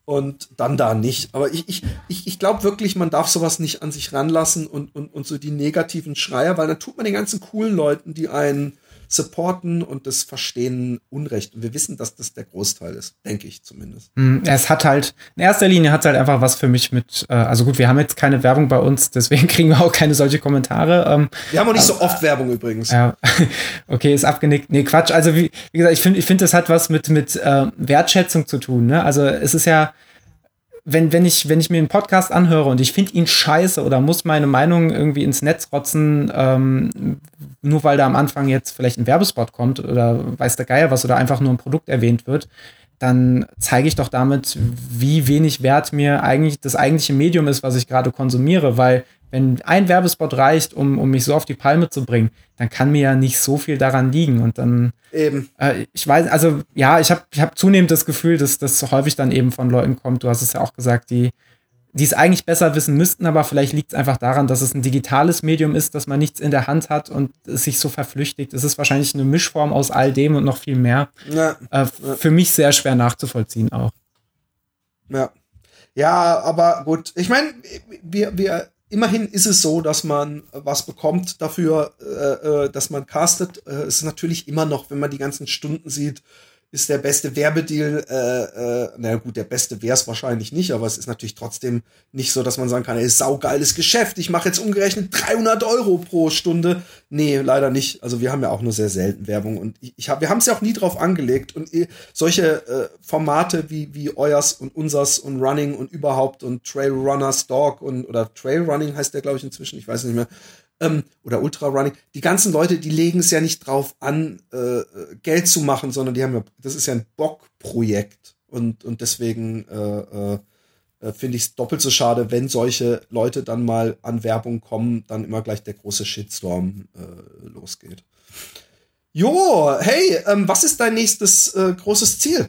und dann da nicht. Aber ich, ich, ich, ich glaube wirklich, man darf sowas nicht an sich ranlassen und, und, und so die negativen Schreier, weil dann tut man den ganzen coolen Leuten, die einen supporten und das verstehen Unrecht. Und wir wissen, dass das der Großteil ist, denke ich zumindest. Hm, es hat halt, in erster Linie hat es halt einfach was für mich mit, äh, also gut, wir haben jetzt keine Werbung bei uns, deswegen [laughs] kriegen wir auch keine solche Kommentare. Ähm, wir haben auch nicht so oft Werbung übrigens. Ja, [laughs] okay, ist abgenickt. Nee, Quatsch. Also wie, wie gesagt, ich finde, ich finde, das hat was mit, mit äh, Wertschätzung zu tun. Ne? Also es ist ja, wenn, wenn, ich, wenn ich mir einen Podcast anhöre und ich finde ihn scheiße oder muss meine Meinung irgendwie ins Netz rotzen, ähm, nur weil da am Anfang jetzt vielleicht ein Werbespot kommt oder weiß der Geier was oder einfach nur ein Produkt erwähnt wird, dann zeige ich doch damit, wie wenig wert mir eigentlich das eigentliche Medium ist, was ich gerade konsumiere, weil wenn ein Werbespot reicht, um, um mich so auf die Palme zu bringen, dann kann mir ja nicht so viel daran liegen. Und dann, eben. Äh, ich weiß, also ja, ich habe ich hab zunehmend das Gefühl, dass das häufig dann eben von Leuten kommt, du hast es ja auch gesagt, die, die es eigentlich besser wissen müssten, aber vielleicht liegt es einfach daran, dass es ein digitales Medium ist, dass man nichts in der Hand hat und es sich so verflüchtigt. Es ist wahrscheinlich eine Mischform aus all dem und noch viel mehr. Ja, äh. Für mich sehr schwer nachzuvollziehen auch. Ja. Ja, aber gut. Ich meine, wir, wir immerhin ist es so, dass man was bekommt dafür, äh, äh, dass man castet. Äh, es ist natürlich immer noch, wenn man die ganzen Stunden sieht, ist der beste Werbedeal, äh, äh, naja gut, der beste wäre es wahrscheinlich nicht, aber es ist natürlich trotzdem nicht so, dass man sagen kann, ey, saugeiles Geschäft, ich mache jetzt umgerechnet 300 Euro pro Stunde. Nee, leider nicht. Also wir haben ja auch nur sehr selten Werbung und ich, ich hab, wir haben es ja auch nie drauf angelegt und eh, solche äh, Formate wie, wie euers und unsers und Running und überhaupt und Trailrunners Dog und oder Trailrunning heißt der glaube ich inzwischen, ich weiß nicht mehr, ähm, oder Ultra Running, die ganzen Leute, die legen es ja nicht drauf an, äh, Geld zu machen, sondern die haben ja, das ist ja ein Bockprojekt. Und, und deswegen äh, äh, finde ich es doppelt so schade, wenn solche Leute dann mal an Werbung kommen, dann immer gleich der große Shitstorm äh, losgeht. Jo, hey, ähm, was ist dein nächstes äh, großes Ziel?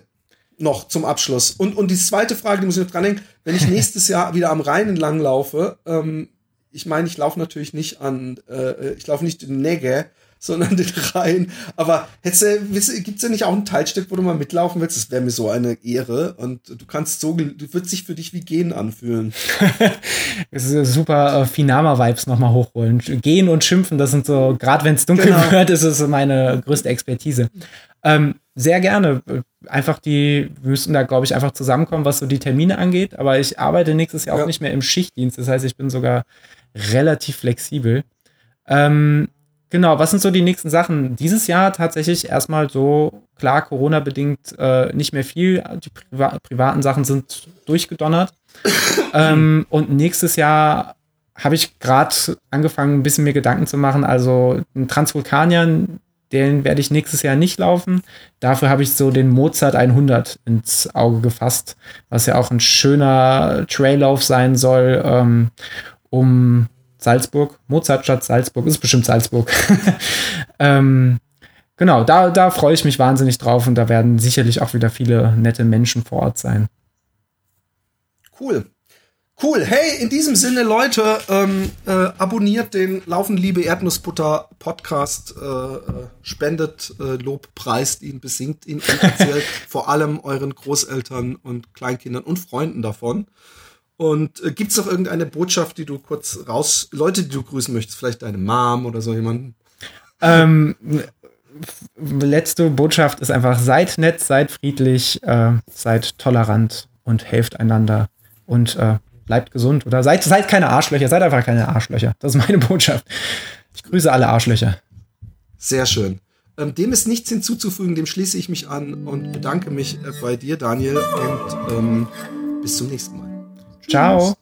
Noch zum Abschluss. Und, und die zweite Frage, die muss ich noch dranhängen, wenn ich [laughs] nächstes Jahr wieder am Rhein entlang laufe, ähm, ich meine, ich laufe natürlich nicht an, äh, ich laufe nicht den Negge, sondern den Rhein. Aber gibt es ja nicht auch ein Teilstück, wo du mal mitlaufen willst? Das wäre mir so eine Ehre. Und du kannst so, du würdest sich für dich wie Gehen anfühlen. [laughs] es ist super äh, Finama-Vibes nochmal hochholen. Gehen und schimpfen, das sind so, gerade wenn es dunkel genau. wird, ist es meine größte Expertise. Ähm, sehr gerne. Einfach die, wir müssen da, glaube ich, einfach zusammenkommen, was so die Termine angeht. Aber ich arbeite nächstes Jahr ja. auch nicht mehr im Schichtdienst. Das heißt, ich bin sogar relativ flexibel. Ähm, genau, was sind so die nächsten Sachen? Dieses Jahr tatsächlich erstmal so, klar, Corona-bedingt äh, nicht mehr viel. Die Priva privaten Sachen sind durchgedonnert. [coughs] ähm, und nächstes Jahr habe ich gerade angefangen, ein bisschen mir Gedanken zu machen. Also ein Transvulkanier, den werde ich nächstes Jahr nicht laufen. Dafür habe ich so den Mozart 100 ins Auge gefasst, was ja auch ein schöner Traillauf sein soll. Ähm, um Salzburg, Mozartstadt Salzburg, ist bestimmt Salzburg. [laughs] ähm, genau, da, da freue ich mich wahnsinnig drauf und da werden sicherlich auch wieder viele nette Menschen vor Ort sein. Cool. Cool. Hey, in diesem Sinne, Leute, ähm, äh, abonniert den Laufen Liebe Erdnussbutter Podcast, äh, äh spendet äh, Lob, preist ihn, besingt ihn und [laughs] erzählt vor allem euren Großeltern und Kleinkindern und Freunden davon. Und äh, gibt es noch irgendeine Botschaft, die du kurz raus, Leute, die du grüßen möchtest, vielleicht deine Mom oder so jemanden? Ähm, letzte Botschaft ist einfach, seid nett, seid friedlich, äh, seid tolerant und helft einander und äh, bleibt gesund oder seid, seid keine Arschlöcher, seid einfach keine Arschlöcher. Das ist meine [laughs] Botschaft. Ich grüße alle Arschlöcher. Sehr schön. Ähm, dem ist nichts hinzuzufügen, dem schließe ich mich an und bedanke mich äh, bei dir, Daniel, und ähm, bis zum nächsten Mal. Ciao.